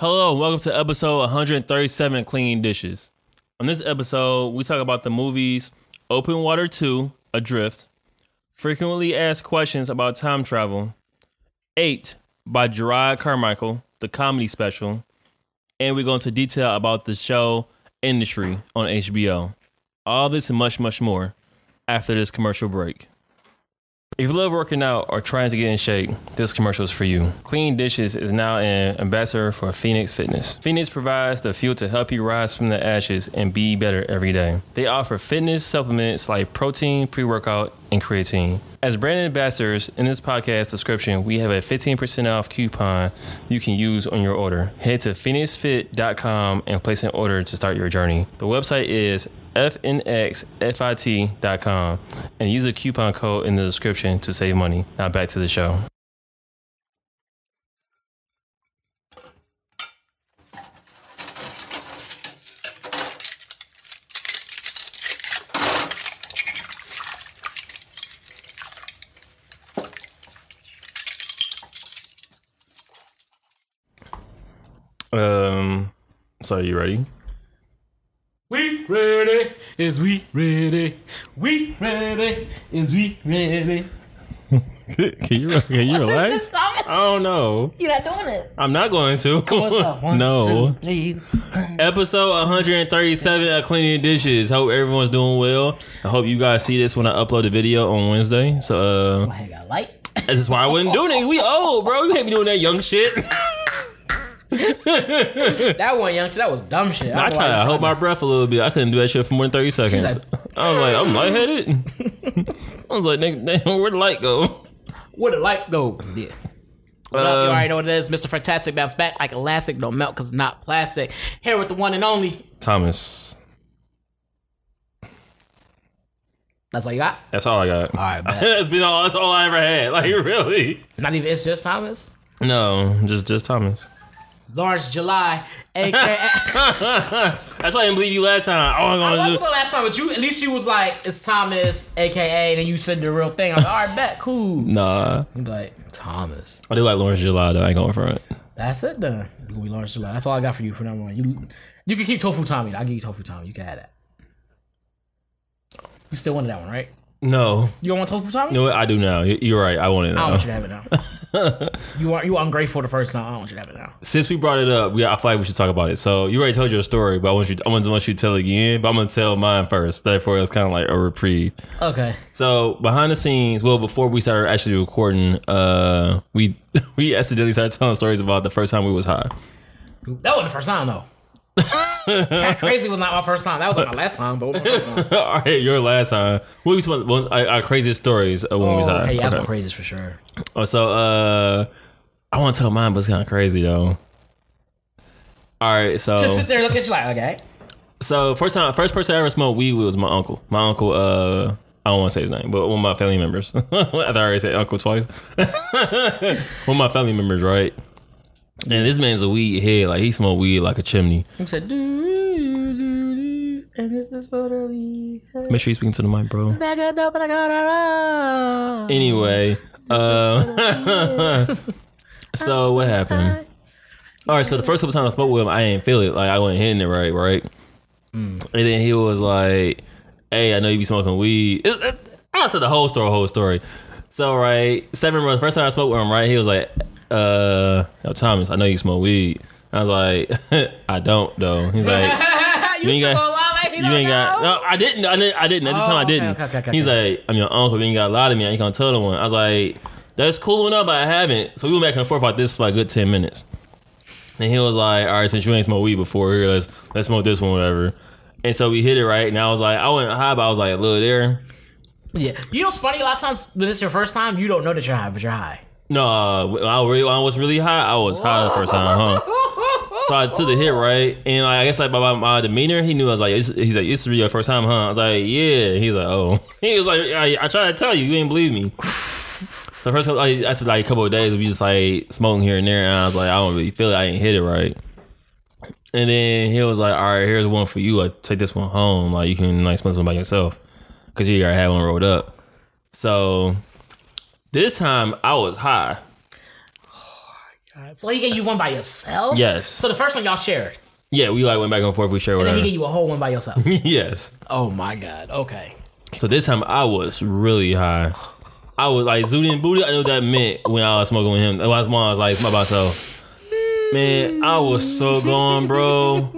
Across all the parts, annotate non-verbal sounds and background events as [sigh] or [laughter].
Hello, welcome to episode 137 of Clean Dishes. On this episode, we talk about the movies Open Water 2, Adrift, Frequently Asked Questions About Time Travel, 8 by Jerrod Carmichael, the comedy special, and we go into detail about the show Industry on HBO. All this and much, much more after this commercial break. If you love working out or trying to get in shape, this commercial is for you. Clean Dishes is now an ambassador for Phoenix Fitness. Phoenix provides the fuel to help you rise from the ashes and be better every day. They offer fitness supplements like protein, pre workout, and creatine. As brand ambassadors, in this podcast description, we have a 15% off coupon you can use on your order. Head to phoenixfit.com and place an order to start your journey. The website is fnxfit.com and use the coupon code in the description to save money. Now back to the show. Um, so are you ready? We ready? Is we ready? We ready? Is we ready? [laughs] Can you can you [laughs] relax? Stop it. I don't know. You're not doing it. I'm not going to. What's? One, [laughs] no. two, three. Episode 137 of Cleaning Dishes. Hope everyone's doing well. I hope you guys see this when I upload the video on Wednesday. So uh I got light. this is why I wasn't doing it. We old, bro. You can't be doing that young shit. [laughs] That one, young, that was dumb shit. I don't tried to hold my breath a little bit. I couldn't do that shit for more than 30 seconds. [laughs] I was like, I'm lightheaded. [laughs] I was like, nigga, damn, where'd the light go? Where the light go? Yeah. What up? You Um, already know what it is. Mr. Fantastic bounce back like elastic. Don't melt because it's not plastic. Here with the one and only. Thomas. That's all you got? That's all I got. All right, that's been all. That's all I ever had. Like really? Not even it's just Thomas. No, just just Thomas. Lawrence July, aka. [laughs] That's why I didn't believe you last time. Oh, I'm I gonna wasn't do. last time, but you at least you was like it's Thomas, aka, and then you said the real thing. I was like, all right, bet, cool. Nah, You be like Thomas. I do like Lawrence July though. I ain't going front. That's it then. You gonna be Lawrence July. That's all I got for you for number one. You you can keep Tofu Tommy. I'll give you Tofu Tommy. You can have that. You still wanted that one, right? No, You don't want Tofu Tommy? no, I do now. You- You're right. I want it now. I don't want you to have it now. [laughs] you are you were ungrateful the first time. I don't want you to have it now. Since we brought it up, we I feel like we should talk about it. So you already told your story, but I want you. I want to want you to tell it again. But I'm gonna tell mine first. Therefore, it's kind of like a reprieve. Okay. So behind the scenes, well, before we started actually recording, uh, we [laughs] we accidentally started telling stories about the first time we was high. That wasn't the first time though. [laughs] Cat Crazy was not my first time. That was my last time, but my first time. [laughs] All right, your last time. What was one, one our, our craziest stories of when we was Oh, high? okay, yeah, that's my craziest for sure. Oh, so uh, I want to tell mine, but it's kind of crazy though. All right, so Just sit there and look at you like, okay. so first time, first person I ever smoked weed with was my uncle. My uncle, uh, I don't want to say his name, but one of my family members. [laughs] I thought I already said uncle twice. one of my family members, right? And this man's a weed head, like he smoked weed like a chimney. He said, do, do, do, and this is what we Make sure you speaking to the mic, bro. back it up and I got around. Anyway, uh, [laughs] so what happened? All right, so the first couple times I spoke with him, I didn't feel it. Like I wasn't hitting it right, right? And then he was like, "Hey, I know you be smoking weed." It- it- I said the whole story, whole story. So right, seven months. First time I spoke with him, right? He was like, "Uh, yo, Thomas, I know you smoke weed." I was like, [laughs] "I don't though." He's like, you ain't got- like you, "You ain't got." No, I didn't. I didn't. I didn't. At the Oh, time, I didn't. okay, okay, okay, He's like, "I'm your uncle. You ain't got a lot of me. I ain't gonna tell no one." I was like, "That's cool enough, but I haven't." So we went back and forth about this for like a good ten minutes. And he was like, "All right, since you ain't smoked weed before, here let's let's smoke this one, whatever." And so we hit it right, and I was like, I went high, but I was like a little there. Yeah. You know what's funny? A lot of times when it's your first time, you don't know that you're high, but you're high. No, I, I was really high. I was high the first time, huh? So I took the hit right, and like, I guess like by my, my demeanor, he knew I was like, he's like, "This is your first time, huh?" I was like, "Yeah." He's like, "Oh." [laughs] He was like, "I, I tried to tell you, you didn't believe me." So first, like, after like a couple of days, we just like smoking here and there, and I was like, "I don't really feel it. I ain't hit it right." And then he was like, "All right, here's one for you. Like, take this one home. Like, you can like smoke some by yourself, because you already had one rolled up." So this time I was high. So he gave you one by yourself. Yes. So the first one y'all shared, Yeah, we like went back and forth. We shared and then he gave you a whole one by yourself. [laughs] yes. oh my god. Okay. So this time I was really high. I was like zooted and booted. I know what that meant when I was smoking with him. When I was, I was like by myself. Man, I was so gone, bro.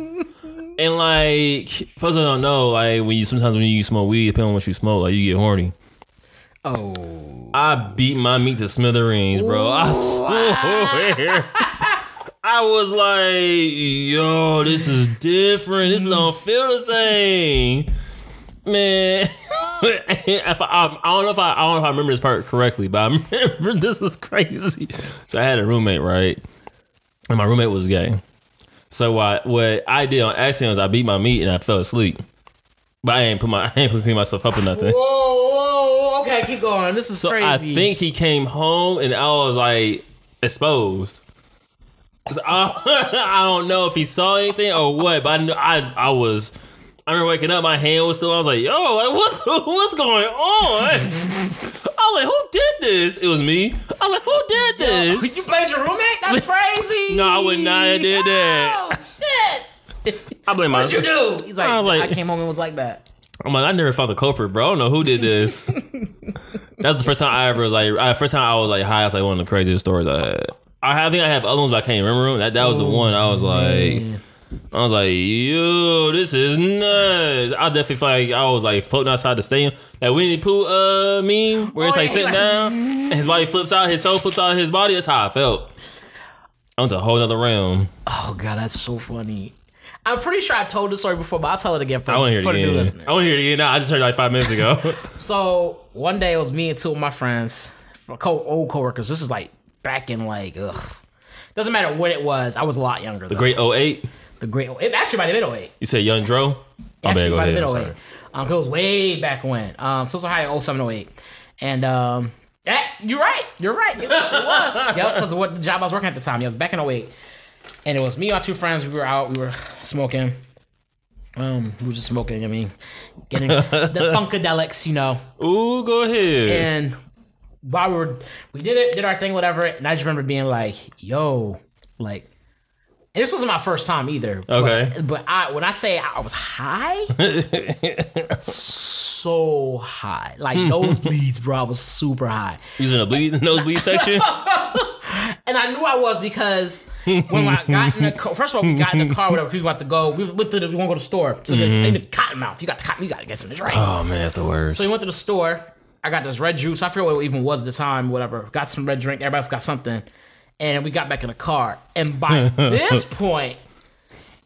And like, for those that don't know, like when you sometimes when you smoke weed, depending on what you smoke, like you get horny. Oh. I beat my meat to smithereens, bro. I swear. I was like, yo, this is different. This don't feel the same. Man. [laughs] if I, I, I don't know if I, I don't know if I remember this part correctly, but I remember [laughs] this was crazy. So I had a roommate, right? And my roommate was gay. So what what I did on accident was I beat my meat and I fell asleep. But I ain't put my [laughs] I ain't put clean myself up or nothing. Whoa, whoa. Okay, keep going. This is So crazy. I think he came home and I was like exposed. I, [laughs] I don't know if he saw anything or what, but I knew I I was. I remember waking up, my hand was still. I was like, "Yo, like what [laughs] what's going on?" I was like, "Who did this?" It was me. I was like, "Who did this? you played your roommate. That's crazy. No, I would not have did that. Oh shit. I blame What'd you myself. do? He's like, I I, was like- I came home and was like that. I'm like, I never found the culprit, bro. I don't know who did this. [laughs] That's the first time I ever was like, I, first time I was like high. That's like one of the craziest stories I had. I have- I think I have other ones, but I can't remember them. That that was the one. I was like, I was like, yo, this is nuts. I definitely feel like I was like floating outside the stadium. That Winnie the Pooh uh meme where it's Oh, like sitting down and his body flips out, his soul flips out of his body. That's how I felt. I went to a whole other realm. Oh god, that's so funny. I'm pretty sure I told this story before, but I'll tell it again for, I want to hear for it the new again. listeners. I want to hear it again. Now I just heard it like five minutes ago. [laughs] [laughs] So one day it was me and two of my friends, co- old coworkers. This is like back in like ugh. Doesn't matter what it was. I was a lot younger. the Great 08. the great. It actually might have been 08. You said Young Dro? My Actually go might ahead. have I'm been sorry. 08. Um, 'cause it was way back when. Um, so it was high in 07, 08. And um, yeah, you're right. You're right. It, it was. [laughs] yep, because of what the job I was working at the time. Yeah, it was back in 08. And it was me and my two friends. We were out. We were smoking. Um, we were just smoking. I mean, getting [laughs] the funkadelics, you know. Ooh, go ahead. And while we were, we did it, did our thing, whatever. And I just remember being like, "Yo, like." And this wasn't my first time either. Okay. But, I, when I say I was high, [laughs] so high, like nosebleeds, bro. I was super high, Using the bleed, [laughs] nosebleed section. and I knew I was because [laughs] when I got in the car, first of all, we got in the car, whatever. We was about to go. We went to the, we want to go to the store. So there's mm-hmm. in Cottonmouth. You got the cotton. You got to get some drink. Oh man, that's the worst. So we went to the store. I got this red juice. I forget what it even was the time, whatever. Got some red drink. Everybody's got something. And we got back in the car. And by [laughs] this point,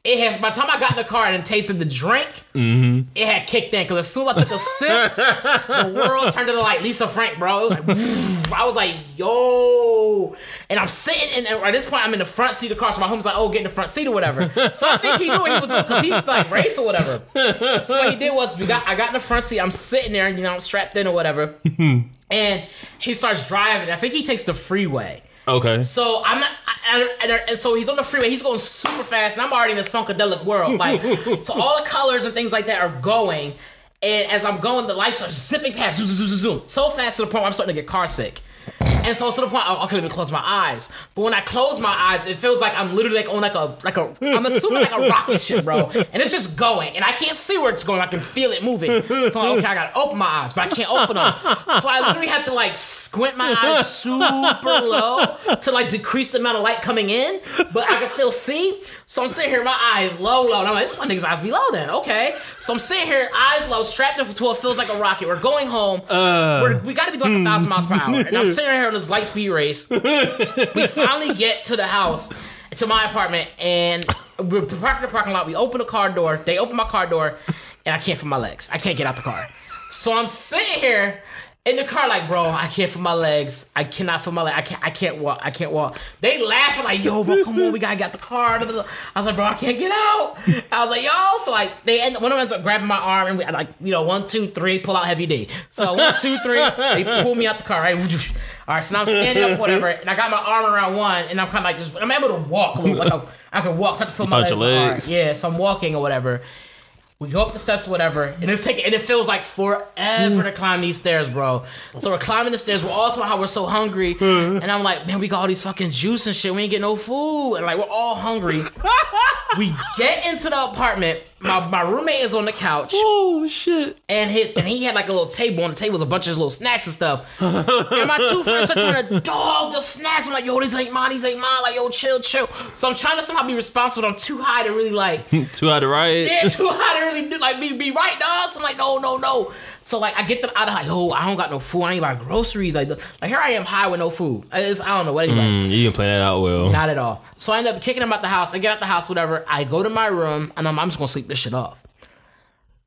it has by the time I got in the car and tasted the drink, mm-hmm. it had kicked in. Cause as soon as I took a sip, the [laughs] world turned into like Lisa Frank, bro. It was like I was like, yo. And I'm sitting and and at this point I'm in the front seat of the car. So my homie's like, oh, get in the front seat or whatever. So I think he knew what he was doing because he's like race or whatever. So what he did was we got I got in the front seat. I'm sitting there, you know, I'm strapped in or whatever. [laughs] and he starts driving. I think he takes the freeway. Okay. So I'm not, I, I, and, so he's on the freeway. He's going super fast, and I'm already in this funkadelic world. Like, [laughs] so all the colors and things like that are going, and as I'm going, the lights are zipping past, zoom, zoom, zoom, zoom, zoom, so fast to the point where I'm starting to get car sick. And so it's to the point, oh, okay, let me close my eyes. But when I close my eyes, it feels like I'm literally like on like a like a I'm assuming like a rocket ship, bro. And it's just going, and I can't see where it's going. I can feel it moving. So I'm like, okay, I gotta open my eyes, but I can't open them. So I literally have to like squint my eyes super low to like decrease the amount of light coming in, but I can still see. So I'm sitting here, my eyes low, low, and I'm like, this one nigga's eyes be low then, okay. So I'm sitting here, eyes low, strapped up to what feels like a rocket. We're going home. Uh, We're, we got to be going a thousand miles per hour, and I'm sitting here on this light speed race. we finally get to the house, to my apartment, and we're parked in the parking lot. We open the car door. They open my car door, and I can't feel my legs. I can't get out the car. So I'm sitting here in the car, like, bro, I can't feel my legs. I cannot feel my leg. I can't. I can't walk. I can't walk. They laughing like, yo, bro, come on, we gotta get the car. I was like, bro, I can't get out. I was like, yo, so like, they end. One of them ends up grabbing my arm, and we like, you know, one, two, three, pull out heavy D. So one, two, three, they pull me out the car. Right. All right, so now I'm standing up, whatever, and I got my arm around one, and I'm kind of like just, I'm able to walk a little, like a, I can walk, so I have to feel my legs. legs? Yeah, so I'm walking or whatever. We go up the steps, whatever, and it's taking, and it feels like forever to climb these stairs, bro. So we're climbing the stairs. We're all talking about how we're so hungry, [laughs] and I'm like, man, we got all these fucking juice and shit. We ain't get no food, and like we're all hungry. [laughs] we get into the apartment. My, my roommate is on the couch, Oh shit! and his and he had like a little table. On the table was a bunch of his little snacks and stuff. and my two friends are trying to dog the snacks. I'm like, yo, these ain't mine. These ain't mine. Like, yo, chill, chill. So I'm trying to somehow be responsible. I'm too high to really like. [laughs] Too hot to riot. Yeah, too high to really do like be, be right, dog. So I'm like, no, no, no. So like I get them out of like, yo, I don't got no food. I ain't buy groceries. Like, like here I am high with no food. It's, I don't know what. Mm, you didn't plan that out well. Not at all. So I end up kicking them out the house. I get out the house, whatever. I go to my room and I'm, I'm just gonna sleep this shit off.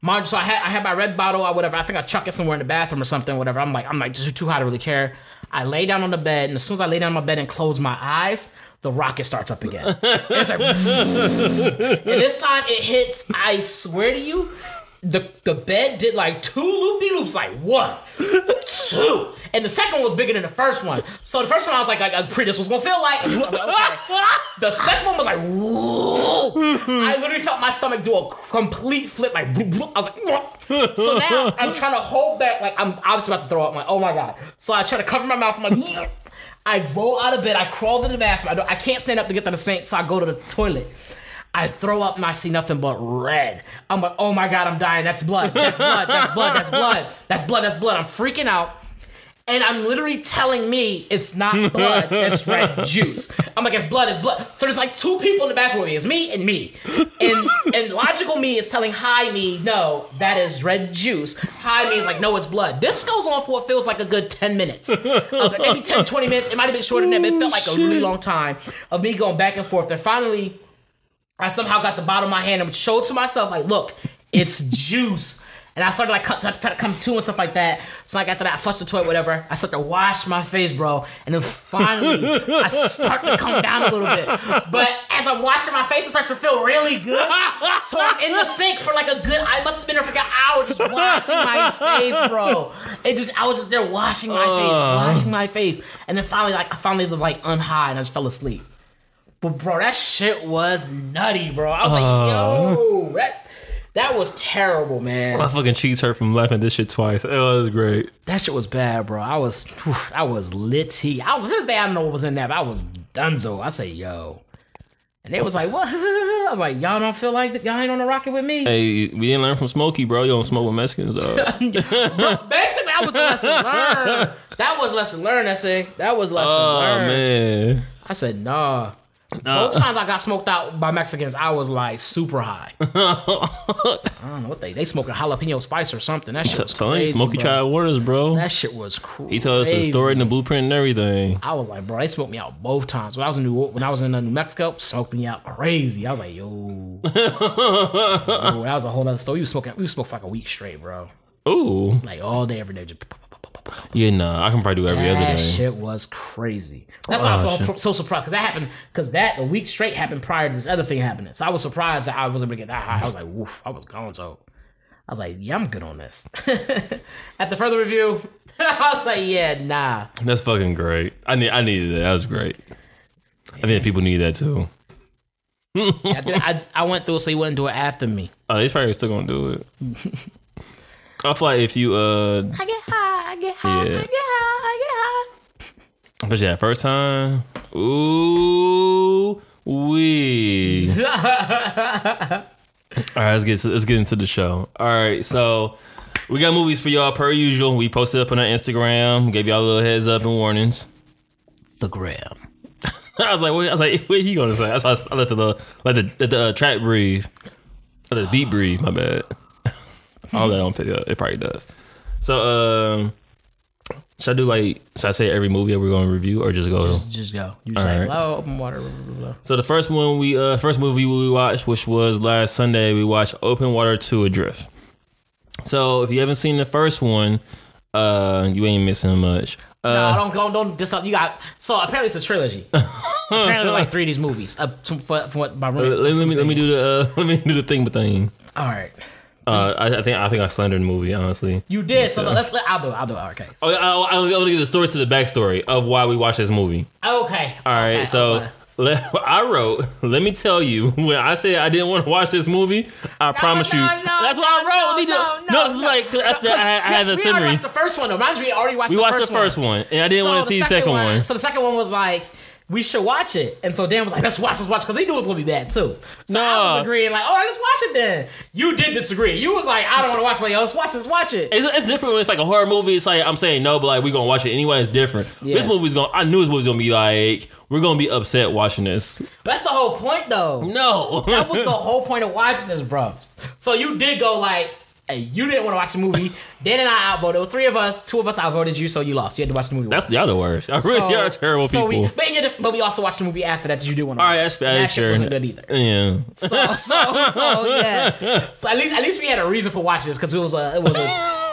Mind you, so I had I had my red bottle or whatever. I think I chuck it somewhere in the bathroom or something, whatever. I'm like, I'm like just too high to really care. I lay down on the bed, and as soon as I lay down on my bed and close my eyes, the rocket starts up again. [laughs] it's like, [laughs] and this time it hits. I swear to you, the the bed did like two loop de loops, like one, two, and the second one was bigger than the first one. So the first one I was like, like I'm pretty this was gonna feel like. Like, okay. [laughs] The second one was like, whoa. I literally felt my stomach do a complete flip, like bloop, bloop. I was like, "Whoa." so now I'm trying to hold back, like I'm obviously about to throw up. I'm like, oh my god. So I try to cover my mouth. I'm like, I roll out of bed. I crawl to the bathroom. I, don't, I can't stand up to get to the sink, so I go to the toilet. I throw up and I see nothing but red. I'm like, oh my god, I'm dying. That's blood. That's blood. That's blood. That's blood. That's blood. That's blood. I'm freaking out. And I'm literally telling me it's not blood, it's red [laughs] juice. I'm like, it's blood, it's blood. So there's like two people in the bathroom with me. It's me and me. And and logical me is telling high me, no, that is red juice. High me is like, no, it's blood. This goes on for what feels like a good 10 minutes. Uh, maybe 10, 20 minutes. It might have been shorter than that, but it felt like a really long time of me going back and forth. Then finally, I somehow got the bottle in my hand and showed to myself, like, look, it's juice. And I started like cut, cut, cut, come to and stuff like that. So like after that, I flushed the toilet, whatever. I started to wash my face, bro. And then finally, I start to come down a little bit. But as I'm washing my face, it starts to feel really good. So I'm in the sink for like a good. I must have been there for like an hour just washing my face, bro. It just I was just there washing my face, washing my face, and then finally, like I finally was like unhigh and I just fell asleep. But bro, that shit was nutty, bro. I was like, yo, uh. that that was terrible, man. My fucking cheeks hurt from laughing this shit twice. It was great. That shit was bad, bro. I was, I was litty. I was this day, I don't know what was in that, but I was dunzo. I say, yo. And they was like, what? [laughs] I was like, y'all don't feel like that? Y'all ain't on the rocket with me? Hey, we didn't learn from Smokey, bro. You don't smoke with Mexicans, though. [laughs] Bro, basically, that was lesson [laughs] learned. That was lesson learned, I say. That was lesson oh learned. man. I said, nah. Both times I got smoked out by Mexicans, I was like super high. [laughs] I don't know what they they smoking jalapeno spice or something. That shit was you, crazy. Smokey bro. tried waters, bro. That shit was crazy. He told us the story and the blueprint and everything. I was like, bro, they smoked me out both times. When I was in New when I was in uh, New Mexico, smoked me out crazy. I was like, yo, [laughs] Yo, that was a whole other story. We was smoking, we was smoking for like a week straight, bro. Ooh. Like all day, every day. Just Yeah, nah. I can probably do every other that day. shit was crazy. That's why I was Oh, so, so surprised because that happened because that a week straight happened prior to this other thing happening. So I was surprised that I wasn't able to get that high. I was like, woof, I was gone. So I was like, yeah, I'm good on this. [laughs] At the further review, [laughs] I was like, yeah, nah. That's fucking great. I need. I needed that. That was great. I think people need that too. I, did, I, I went through it so he wouldn't do it after me. Oh, he's probably still gonna do it. [laughs] I feel like if you uh, I get high, I get high, Yeah. I get high, I get high. but yeah, first time. Ooh, we. [laughs] All right, let's get to, let's get into the show. All right, so we got movies for y'all per usual. We posted up on our Instagram, gave y'all a little heads up and warnings. The gram. [laughs] I was like, wait, I was like, what he gonna say? That's why I let the let the, let the uh, track breathe, let the beat breathe. My bad. All that on video, it probably does. So, um, should I do like should I say every movie that we're gonna review, or just go? Just go. You just say, right. low, open water, blah, blah, blah. So the first one we uh first movie we watched, which was last Sunday, we watched Open Water Two Adrift. So if you haven't seen the first one, uh, you ain't missing much. No, Uh, don't go. Don't dis You got. So apparently it's a trilogy. [laughs] apparently like three of these movies. Uh, what my roommate. let me let me do the uh, [laughs] let me do the thing, but thing. All right. Uh, I, I think I think I slandered the movie honestly. You did. So let's. Let, I'll do it. I'll do it. Okay. Oh, I, I, I want to give the story to the backstory of why we watched this movie. Okay. All right, okay, so okay. Let- [laughs] I wrote, let me tell you, [laughs] when I said I didn't want to watch this movie, I promise you. no, That's what I wrote. no, no, no, no, no. like, I, I, had- I had the we already watched the first one though. Mind you, we already watched. We the watched first the first one, and I didn't So want to see the second one. So the second one was like, we should watch it. And so Dan was like, let's watch, let's watch, because he knew it was gonna be bad too. So I No. was agreeing, like, oh, let's watch it then. You did disagree. You was like, I don't want to watch. it. Like, oh, let's watch, let's watch it. It's, it's different when it's like a horror movie. It's like I'm saying no, but like we're gonna watch it anyway. It's different. This movie's gonna. I knew this movie's gonna be like we're gonna be upset watching this. That's the whole point, though. No, That was the [laughs] whole point of watching this, bruv. So you did go like, hey, you didn't want to watch the movie. [laughs] Dan and I outvoted. There were three of us. Two of us outvoted you, so you lost. You had to watch the movie. that's once. the other worst. I really are terrible so people. We, but, you did- but we also watched the movie after that that you do want to All right, watch. that's, And that sure. wasn't good either. Yeah. So, so, so yeah. [laughs] So at least at least we had a reason for watching this because it was a it was a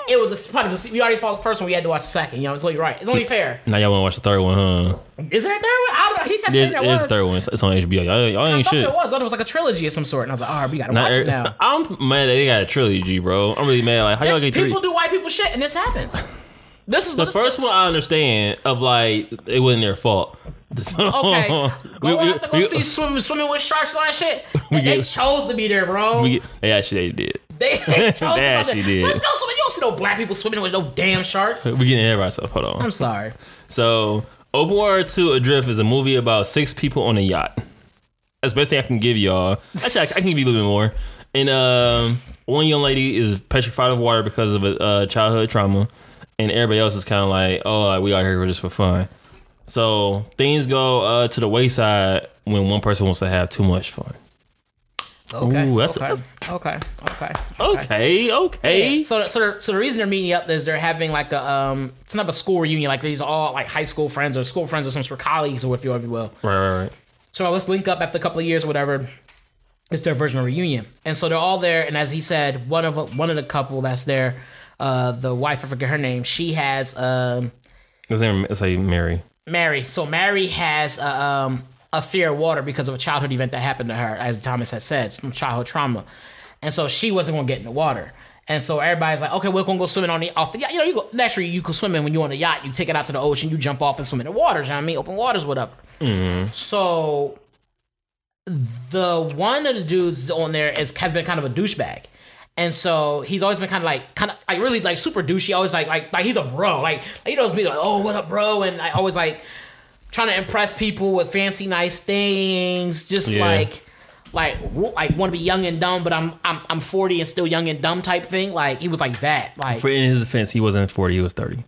it was a part of the we already fought the first one. We had to watch the second. You know, so you're right. It's only fair. Now y'all want to watch the third one, huh? Is there a third one? I don't know. He kept saying There's, there was. third one. It's, it's on HBO. Y'all, y'all I ain't thought shit. there was. I thought it was like a trilogy of some sort, and I was like, all right, we gotta Not watch it now. I'm mad that they got a trilogy, bro. I'm really mad. Like, how y'all get three? People do white people shit, and this happens. [laughs] This is The first one I understand of like it wasn't their fault. [laughs] Okay, we, we, have to go we- see swimming swimming with sharks and all that shit. [laughs] We they get- chose to be there, bro. we get, they actually they did. They, they chose to go there. did. Let's go swimming. You don't see no black people swimming with no damn sharks. We getting ahead of ourselves. Hold on. I'm sorry. So, Open Water 2 Adrift is a movie about six people on a yacht. That's the best thing I can give y'all. Actually, I, I can give you a little bit more. And um, one young lady is petrified of water because of a uh, childhood trauma, and everybody else is kind of like, "Oh, like, we out here just for fun." So things go uh, to the wayside when one person wants to have too much fun. Okay. Ooh, that's- okay. okay. Okay. Okay, okay. So, the- so, the, so the reason they're meeting up is they're having like a um, it's not a school reunion. Like these are all like high school friends or school friends or some sort of colleagues or if you if you will. Right, right, right. So let's link up after a couple of years or whatever. It's their version of reunion, and so they're all there. And as he said, one of one of the couple that's there, uh, the wife I forget her name. She has um, His name is like Mary. Mary. So Mary has uh, um, a fear of water because of a childhood event that happened to her, as Thomas has said, some childhood trauma, and so she wasn't to get in the water. And so everybody's like, okay, we're gonna go swimming on the off the yacht. You know, you go naturally you can swim in when you're on the yacht. You take it out to the ocean, you jump off and swim in the waters. You know what I mean, open waters, whatever. Mm-hmm. So the one of the dudes on there is has been kind of a douchebag. And so he's always been kind of like, kind of like really like super douchey. Always like, like, like he's a bro. Like, like he knows me like, oh, what up, bro? And I always like trying to impress people with fancy, nice things. Just Yeah. like, like, like want to be young and dumb, but I'm, I'm, I'm 40 and still young and dumb type thing. Like he was like that. Like, For in his defense, he wasn't 40, he was 30. It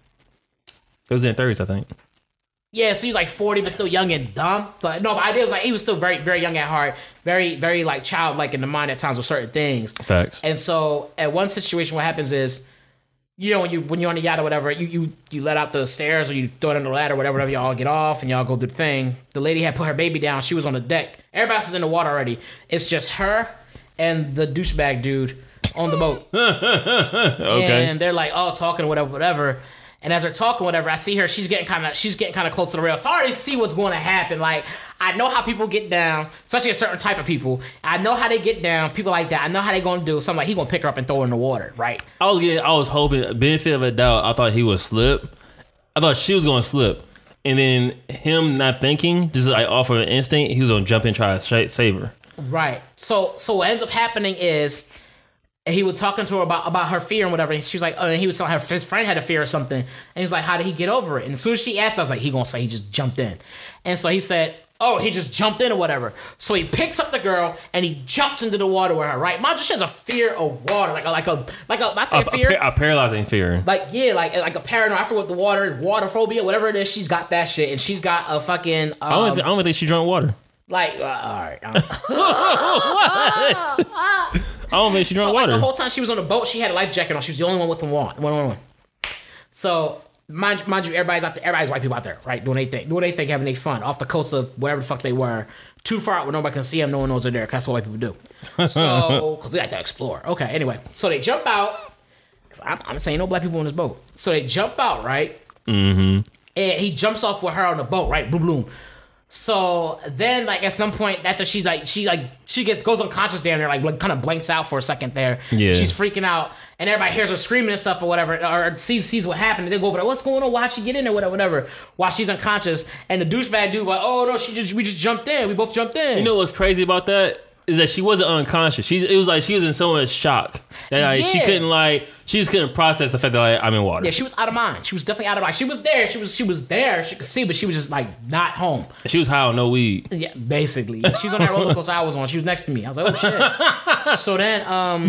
was in 30s, I think. Yeah, so he's like 40, but still young and dumb. So, no, but idea was like he was still very, very young at heart, very, very like childlike in the mind at times with certain things. Facts. And so, at one situation, what happens is, you know, when you when you're on the yacht or whatever, you you you let out the stairs or you throw it on the ladder, or whatever, whatever. Y'all get off and y'all go do the thing. The lady had put her baby down. She was on the deck. Everybody else is in the water already. It's just her and the douchebag dude on the boat. [laughs] okay. And they're like, oh, talking, whatever, whatever. And as they're talking, whatever, I see her. She's getting kind of, she's getting kind of close to the rail. So I already see what's going to happen. Like I know how people get down, especially a certain type of people. I know how they get down. People like that. I know how they're going to do. So I'm like, he gonna pick her up and throw her in the water, right? I was getting, I was hoping, benefit of a doubt, I thought he would slip. I thought she was going to slip. And then him not thinking, just like off of an instinct, he was going to jump in and try to save her. Right. So so what ends up happening is he was talking to her about, about her fear and whatever. And she was like, oh, and he was telling her his friend had a fear or something. And he's like, how did he get over it? And as soon as she asked, I was like, he gonna say he just jumped in. And so he said, oh, he just jumped in or whatever. So he picks up the girl and he jumps into the water with her. Right? Mind you, she has a fear of water, like a like a like a. I say A, a fear. a, par- a paralyzing fear. like yeah, like like a paranoid. I forget what the water, water phobia, whatever it is. She's got that shit, and she's got a fucking I, don't um, think, I don't think she drank water. like. Uh, all right, um, [laughs] [laughs] what? [laughs] I don't think she drank So like water. the whole time she was on the boat, she had a life jacket on. She was the only one with the one, one, one, one. So mind, mind you, everybody's out there. Everybody's white people out there, right? Doing their thing, doing their thing, having their fun off the coast of wherever the fuck they were. Too far out where nobody can see them. No one knows they're there. That's what white people do. So [laughs] because we like to explore. Okay. Anyway, so they jump out. I'm, I'm saying no black people on this boat. So they jump out, right? Mm-hmm. And he jumps off with her on the boat, right? Boom, boom. So then, like at some point, after she's like, she like she gets goes unconscious down there, like, like kind of blanks out for a second there. Yeah. she's freaking out, and everybody hears her screaming and stuff or whatever, or sees sees what happened. And they go over there, what's going on? Why'd she get in there? Whatever, whatever. While she's unconscious, and the douchebag dude like, oh no, she just we just jumped in. We both jumped in. You know what's crazy about that is that she wasn't unconscious. She's it was like she was in so much shock that like she couldn't like she just couldn't process the fact that like I'm in water. yeah, she was out of mind. She was definitely out of mind. She was there. She was she was there. She could see, but she was just like not home. She was high on no weed. Yeah, basically. She's on that roller coaster I was on. She was next to me. I was like, oh shit. [laughs] so then, um,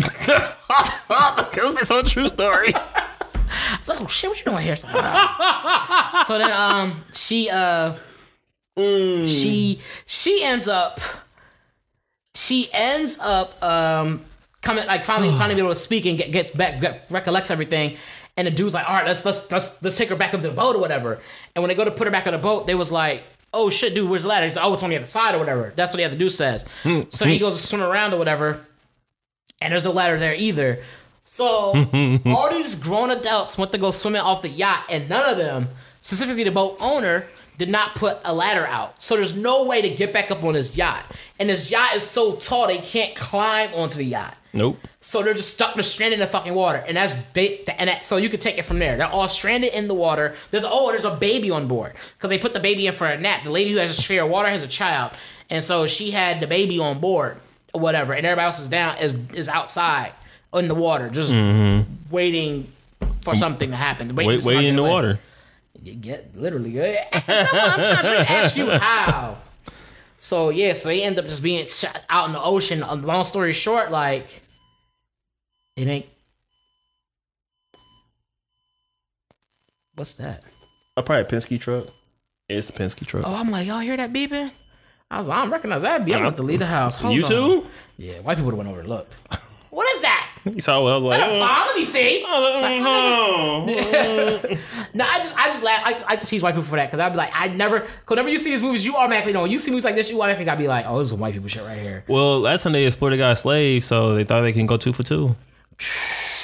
based on a true story. I was like, oh shit, what you doing here? So, uh, so then, um, she, uh, she, she ends up, she ends up, um, coming like finally, finally be able to speak and get, gets back, get, recollects everything. And the dude's like, all right, let's let's let's let's take her back up to the boat or whatever. And when they go to put her back on the boat, they was like, oh shit, dude, where's the ladder? He's like, oh, it's on the other side or whatever. That's what the other dude says. so he goes to swim around or whatever, and there's no ladder there either. So [laughs] all these grown adults went to go swimming off the yacht, and none of them, specifically the boat owner, did not put a ladder out. So there's no way to get back up on his yacht. And his yacht is so tall they can't climb onto the yacht. Nope. So they're just stuck, they're stranded in the fucking water, and that's ba- and that, so you can take it from there. They're all stranded in the water. There's oh, there's a baby on board because they put the baby in for a nap. The lady who has a sphere of water has a child, and so she had the baby on board, or whatever, and everybody else is down is is outside in the water, just mm-hmm. waiting for something to happen. Waiting, Wait, wait in the water. You get literally good. [laughs] I'm trying to ask you how. So yeah, so they end up just being shot out in the ocean. Long story short, like it ain't. What's that? I probably a Penske truck. It's the Penske truck. Oh, I'm like, y'all hear that beeping? I was like, I don't recognize that beep. I'm about to leave the house. Hold you on. too? Yeah, white people would have went over and looked. [laughs] what is that? You saw what I was like. That oh. Let me see. Oh, mm-hmm. [laughs] no, I just, I just laugh. I, I tease white people for that because I'd be like, I never, because whenever you see these movies, you automatically know. When you see movies like this, you automatically gotta be like, oh, this is some white people shit right here. well, last time they exploited a guy slave, so they thought they can go two for two. [sighs] [sighs] [sighs]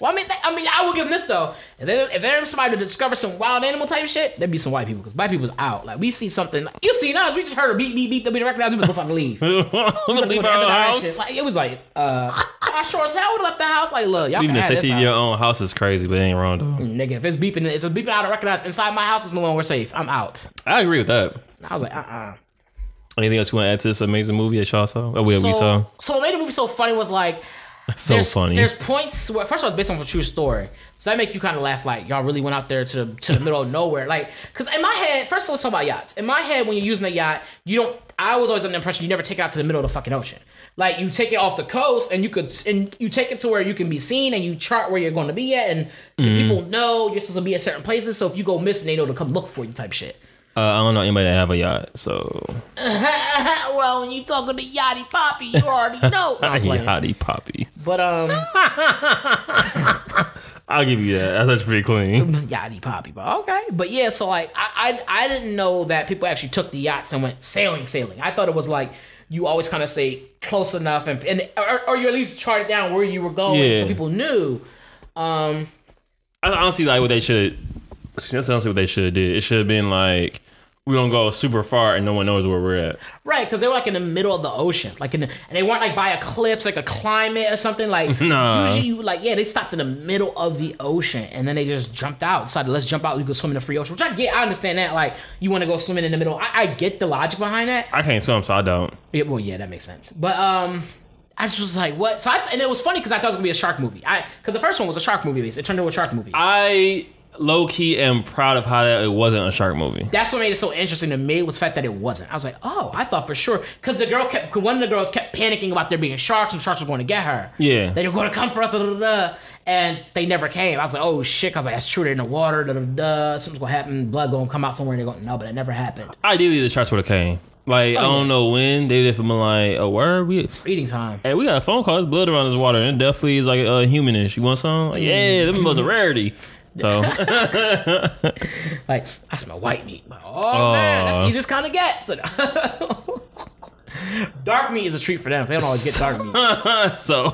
Well, I mean, I mean, I will give them this though. If, they, if there's somebody to discover some wild animal type shit, there'd be some white people because white people's out. Like we see something, like, you seen us. We just heard a beep, beep, beep. That we recognize. [laughs] We was fucking leave. We Leave our house. Like, it was like, uh, I sure as hell would have left the house. Like, look, y'all Leaving can the have this house. your own house is crazy, but it ain't wrong though. Nigga, if it's beeping, if it's beeping out of recognize inside my house, it's no longer safe. I'm out. I agree with that. I was like, uh, uh Anything else you want to add to this amazing movie that y'all saw? Oh, we, we saw. So what made the movie so funny was like So there's, funny. There's points where first of all it's based on a true story, so that makes you kind of laugh. Like y'all really went out there to the, to the middle of nowhere. Like because in my head, first of all, let's talk about yachts. In my head, when you're using a yacht, you don't. I was always under the impression you never take it out to the middle of the fucking ocean. Like you take it off the coast and you could and you take it to where you can be seen and you chart where you're going to be at and Mm-hmm. people know you're supposed to be at certain places. So if you go missing, they know to come look for you type shit. Uh, I don't know anybody that have a yacht, so [laughs] well, when you talking to Yachty Poppy, you already [laughs] know. I'm playing. yachty poppy. But um. [laughs] I'll give you that. That's pretty clean. yachty poppy, but okay. But yeah, so like I, I I didn't know that people actually took the yachts and went sailing, sailing. I thought it was like you always kind of stay close enough and and or, or you at least charted down where you were going Yeah. so people knew. Um, I honestly like what they should. That's honestly what they should have did. It should have been like we don't go super far and no one knows where we're at. right, because they were like in the middle of the ocean, like in the, and they weren't like by a cliff, like a climate or something. Like [laughs] Nah. usually, you, like yeah, they stopped in the middle of the ocean and then they just jumped out. Decided let's jump out. You go swim in the free ocean, which I get. I understand that. Like you want to go swimming in the middle. I, I get the logic behind that. I can't swim, so I don't. Yeah, well, yeah, that makes sense. But um, I just was like, what? So I and it was funny because I thought it was gonna be a shark movie. I because the first one was a shark movie. Based. It turned into a shark movie. I low key am proud of how that it wasn't a shark movie. That's what made it so interesting to me was the fact that it wasn't. I was like, oh, I thought for sure because the girl kept one of the girls kept panicking about there being sharks and sharks were going to get her. Yeah. they were going to come for us, da, da, da, and they never came. I was like, oh shit. I was like, that's true. They're in the water. Da, da, da, something's gonna happen. Blood gonna come out somewhere. And they're going, no, but it never happened. Ideally, the sharks would have came. Like I don't know when they did been like a word. We it's Feeding time. hey, we got a phone call. There's blood around this water, and it definitely is like uh, humanish. You want some? Like, yeah, them was a [laughs] rarity. So [laughs] Like I smell white meat. Like, oh man, that's what you just kind of get. So- [laughs] dark meat is a treat for them. They don't always get dark meat. [laughs] so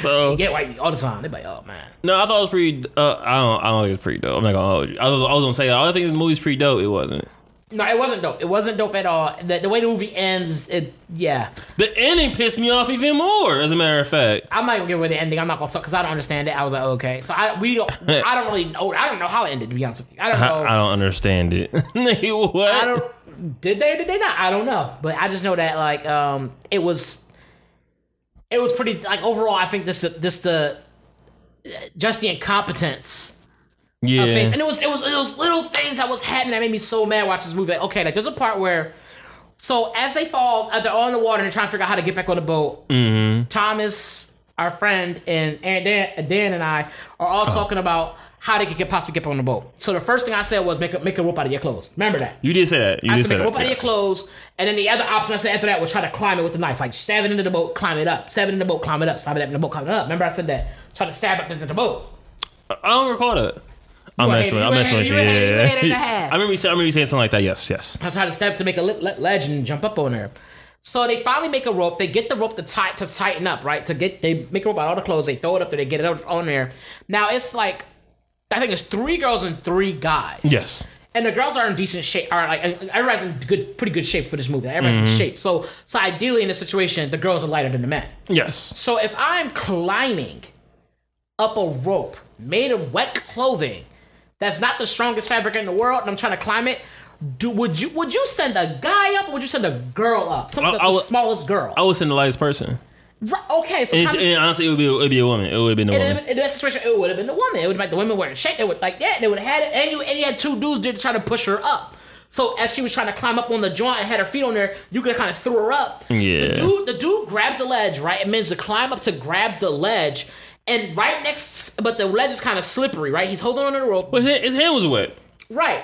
so They get white meat all the time. They be like, oh man. no, I thought it was pretty. Uh, I don't. I don't think it's pretty dope. I'm not gonna hold you. I was, I was gonna say I don't think the movie's pretty dope. It wasn't. No, it wasn't dope. It wasn't dope at all. The, the way the movie ends, it yeah. The ending pissed me off even more. As a matter of fact, I'm not gonna give away the ending. I'm not gonna talk because I don't understand it. I was like, okay, so I we don't. [laughs] I don't really know. I don't know how it ended. To be honest with you, I don't know. I, I don't understand it. [laughs] What? I don't. Did they or did they not? I don't know. But I just know that like um, it was. It was pretty like overall. I think this this the just the incompetence yeah. things. And it was it was it was little things that was happening that made me so mad watching this movie. Like, okay, like there's a part where so as they fall, uh, they're all in the water and they're trying to figure out how to get back on the boat. Mm-hmm. Thomas, our friend, and and Dan, Dan and I are all Uh-huh. talking about how they could possibly get on the boat. So the first thing I said was make a make a rope out of your clothes. Remember that? You did say that. You I did said say make a rope that. out of your clothes, and then the other option I said after that was try to climb it with the knife, like stab it into the boat, climb it up, stab it in the boat, climb it up, stab it up in the boat, climb it up. Remember I said that? Try to stab up into the boat. I don't recall that. I'm messing with. hating- I'm you messing with you. hating- you were hating- you were hating Yeah. half. I remember you saying. I remember you saying something like that. Yes. Yes. I tried to step to make a ledge and jump up on there. So they finally make a rope. They get the rope to tight to tighten up, right? To get they make a rope out of all the clothes. They throw it up there. They get it on there. Now it's like I think it's three girls and three guys. Yes. And the girls are in decent shape. Are like everybody's in good, pretty good shape for this movie. Everybody's Mm-hmm. in shape. So so ideally in this situation, the girls are lighter than the men. Yes. So if I'm climbing up a rope made of wet clothing that's not the strongest fabric in the world, and I'm trying to climb it, do would you would you send a guy up or would you send a girl up? Some I- the, I the smallest girl. I would send the lightest person. Right, okay, so And, and honestly, it would be. It would be a woman. It would have been the woman. in that situation, it would have been the woman. It would have like the women weren't shape. They would like yeah, They would have had it, and you and you had two dudes there to try to push her up. So as she was trying to climb up on the joint and had her feet on there, you could have kind of threw her up. Yeah. The dude, the dude grabs a ledge, right? It means to climb up to grab the ledge, and right next, but the ledge is kind of slippery, right? He's holding on to the rope, But his, his hand was wet. right?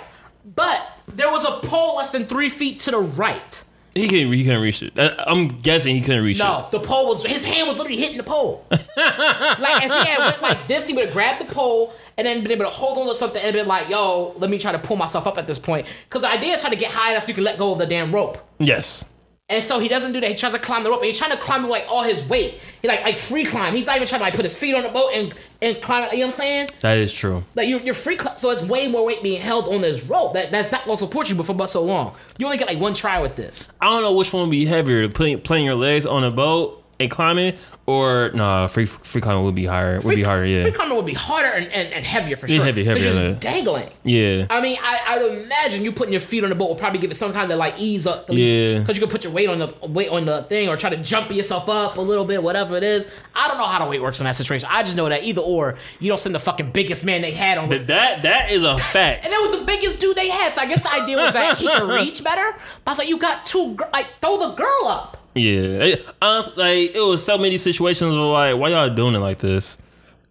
But there was a pole less than three feet to the right. He couldn't. He couldn't reach it. I'm guessing he couldn't reach it. No, the pole was his hand was literally hitting the pole. [laughs] like if he had went like this, he would have grabbed the pole and then been able to hold on to something and been like, "Yo, let me try to pull myself up at this point." Because the idea is trying to get high enough so you can let go of the damn rope. Yes. And so he doesn't do that. He tries to climb the rope. And he's trying to climb with like all his weight. He like like free climb. He's not even trying to like put his feet on the boat and and climb. it. You know what I'm saying? That is true. Like you're, you're free, cl- so it's way more weight being held on this rope. That that's not going to support you for but so long. You only get like one try with this. I don't know which one would be heavier, putting playing your legs on a boat and climbing, or nah, free free climbing would be higher. Would be harder. Yeah. Free climbing would be harder and, and, and heavier for sure. heavy- heavier, You're yeah. dangling. Yeah. I mean, I, I'd imagine you putting your feet on the boat will probably give it some kind of like ease up. Yeah. Because you can put your weight on the weight on the thing or try to jump yourself up a little bit, whatever it is. I don't know how the weight works in that situation. I just know that either or, you don't send the fucking biggest man they had on. That that, that is a [laughs] fact. and it was the biggest dude they had, so I guess the idea was that he could [laughs] reach better. But I was like, you got two, like throw the girl up. Yeah, it, honestly, like it was so many situations where like, why y'all doing it like this?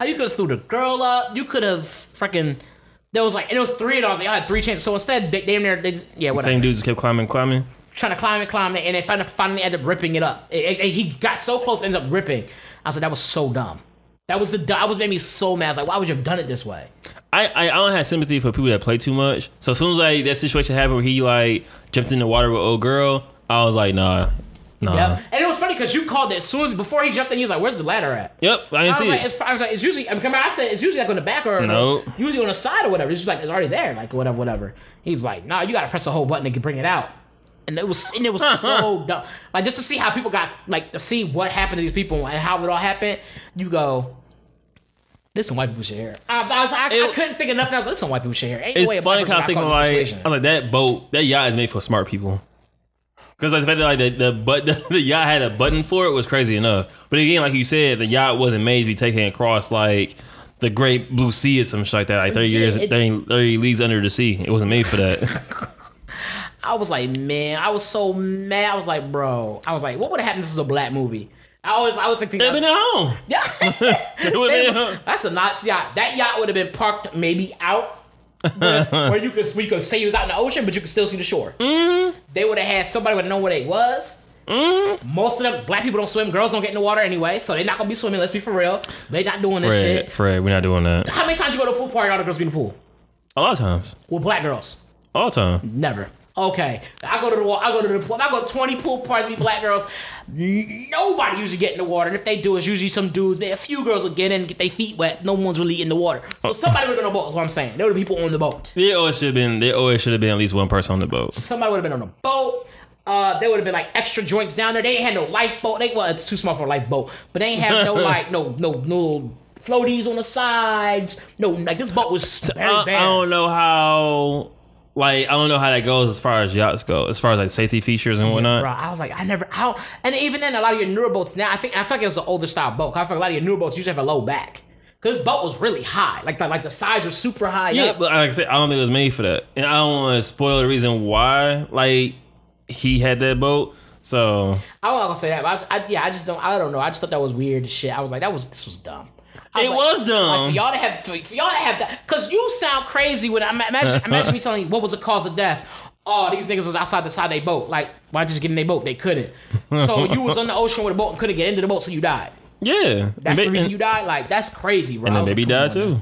You could have threw the girl up. You could have freaking. There was like, and it was three, and I was like, I had three chances. So instead, they, damn near, they just, yeah, whatever. Same dudes just kept climbing, climbing. trying to climb and climb and then finally, finally ended up ripping it up. It- it- he got so close, ended up ripping. I was like, that was so dumb. That was the that was made me so mad. I was like, why would you have done it this way? I, I I don't have sympathy for people that play too much. So as soon as like that situation happened where he like jumped in the water with old girl, I was like, nah, nah. Yep. And it was funny because you called it as soon as before he jumped in. He was like, "Where's the ladder at?" Yep, I didn't I see like, it. it's, I was like, it's usually. I'm mean, I said it's usually like on the back or No. usually on the side or whatever. It's just like it's already there, like whatever, whatever. He's like, "Nah, you got to press the whole button to bring it out." And it was and it was [laughs] so dumb. Like just to see how people got like to see what happened to these people and how it all happened. You go. This some white people shit here. I, I, was, I, I couldn't think of nothing else. This some white people shit here. Ain't It's way funny because I was thinking got caught in like, I situation. was like that boat, that yacht is made for smart people. Because like the fact that like the the, but, the, [laughs] the yacht had a button for it was crazy enough. But again, like you said, the yacht wasn't made to be taken across like the Great Blue Sea or some shit like that. Like thirty Yeah, years, it- 30, 30 leagues under the sea. It wasn't made for that. [laughs] [laughs] I was like, man, I was so mad. I was like, bro, I was like, what would have happened if this was a black movie? I always, I was thinking, They've been at home. yeah, They would've They- been at home. that's a nuts yacht. That yacht would have been parked maybe out. Where, [laughs] where you could we could say you was out in the ocean, but you could still see the shore. Mm-hmm. They would have had somebody would know where they was. Most of them, black people don't swim. Girls don't get in the water anyway, so they're not gonna be swimming. Let's be for real. They not doing this Fred, shit. Fred, we're not doing that. How many times you go to a pool party? All the girls be in the pool A lot of times. with black girls. All the time. Never. Okay, I go to the I go to the pool. I go to twenty pool parties with black girls. Nobody usually get in the water, and if they do, it's usually some dudes. A few girls will get in, and get their feet wet. No one's really in the water. So somebody would have been on the boat. Is what I'm saying. There were people on the boat. There always should have been. There always should have been at least one person on the boat. Somebody would have been on the boat. Uh, there would have been like extra joints down there. They ain't had no lifeboat. They well, it's too small for a lifeboat, but they ain't have no [laughs] like no no no floaties on the sides. No, like this boat was very I, bad. I don't know how. Like I don't know how that goes as far as yachts go, as far as like safety features and whatnot. Bro, I was like, I never, I don't, and even then, a lot of your newer boats now, I think, I feel like it was an older style boat. I feel like a lot of your newer boats usually have a low back. Cause this boat was really high, like the, like the sides were super high. Yeah, up. but like I said, I don't think it was made for that, and I don't want to spoil the reason why. Like he had that boat, so I'm not gonna say that, but I, was, I, yeah, I just don't, I don't know. I just thought that was weird shit. I was like, that was, this was dumb. It like- was Like dumb. for y'all to have, for, for y'all to have that, cause you sound crazy when I imagine, [laughs] imagine me telling you what was the cause of death. Oh, these niggas was outside the side of their boat. Like, why just get in their boat? They couldn't. So [laughs] you was on the ocean with a boat and couldn't get into the boat, so you died. yeah, That's and, the reason you died. Like, that's crazy, bro. and was maybe like, died too.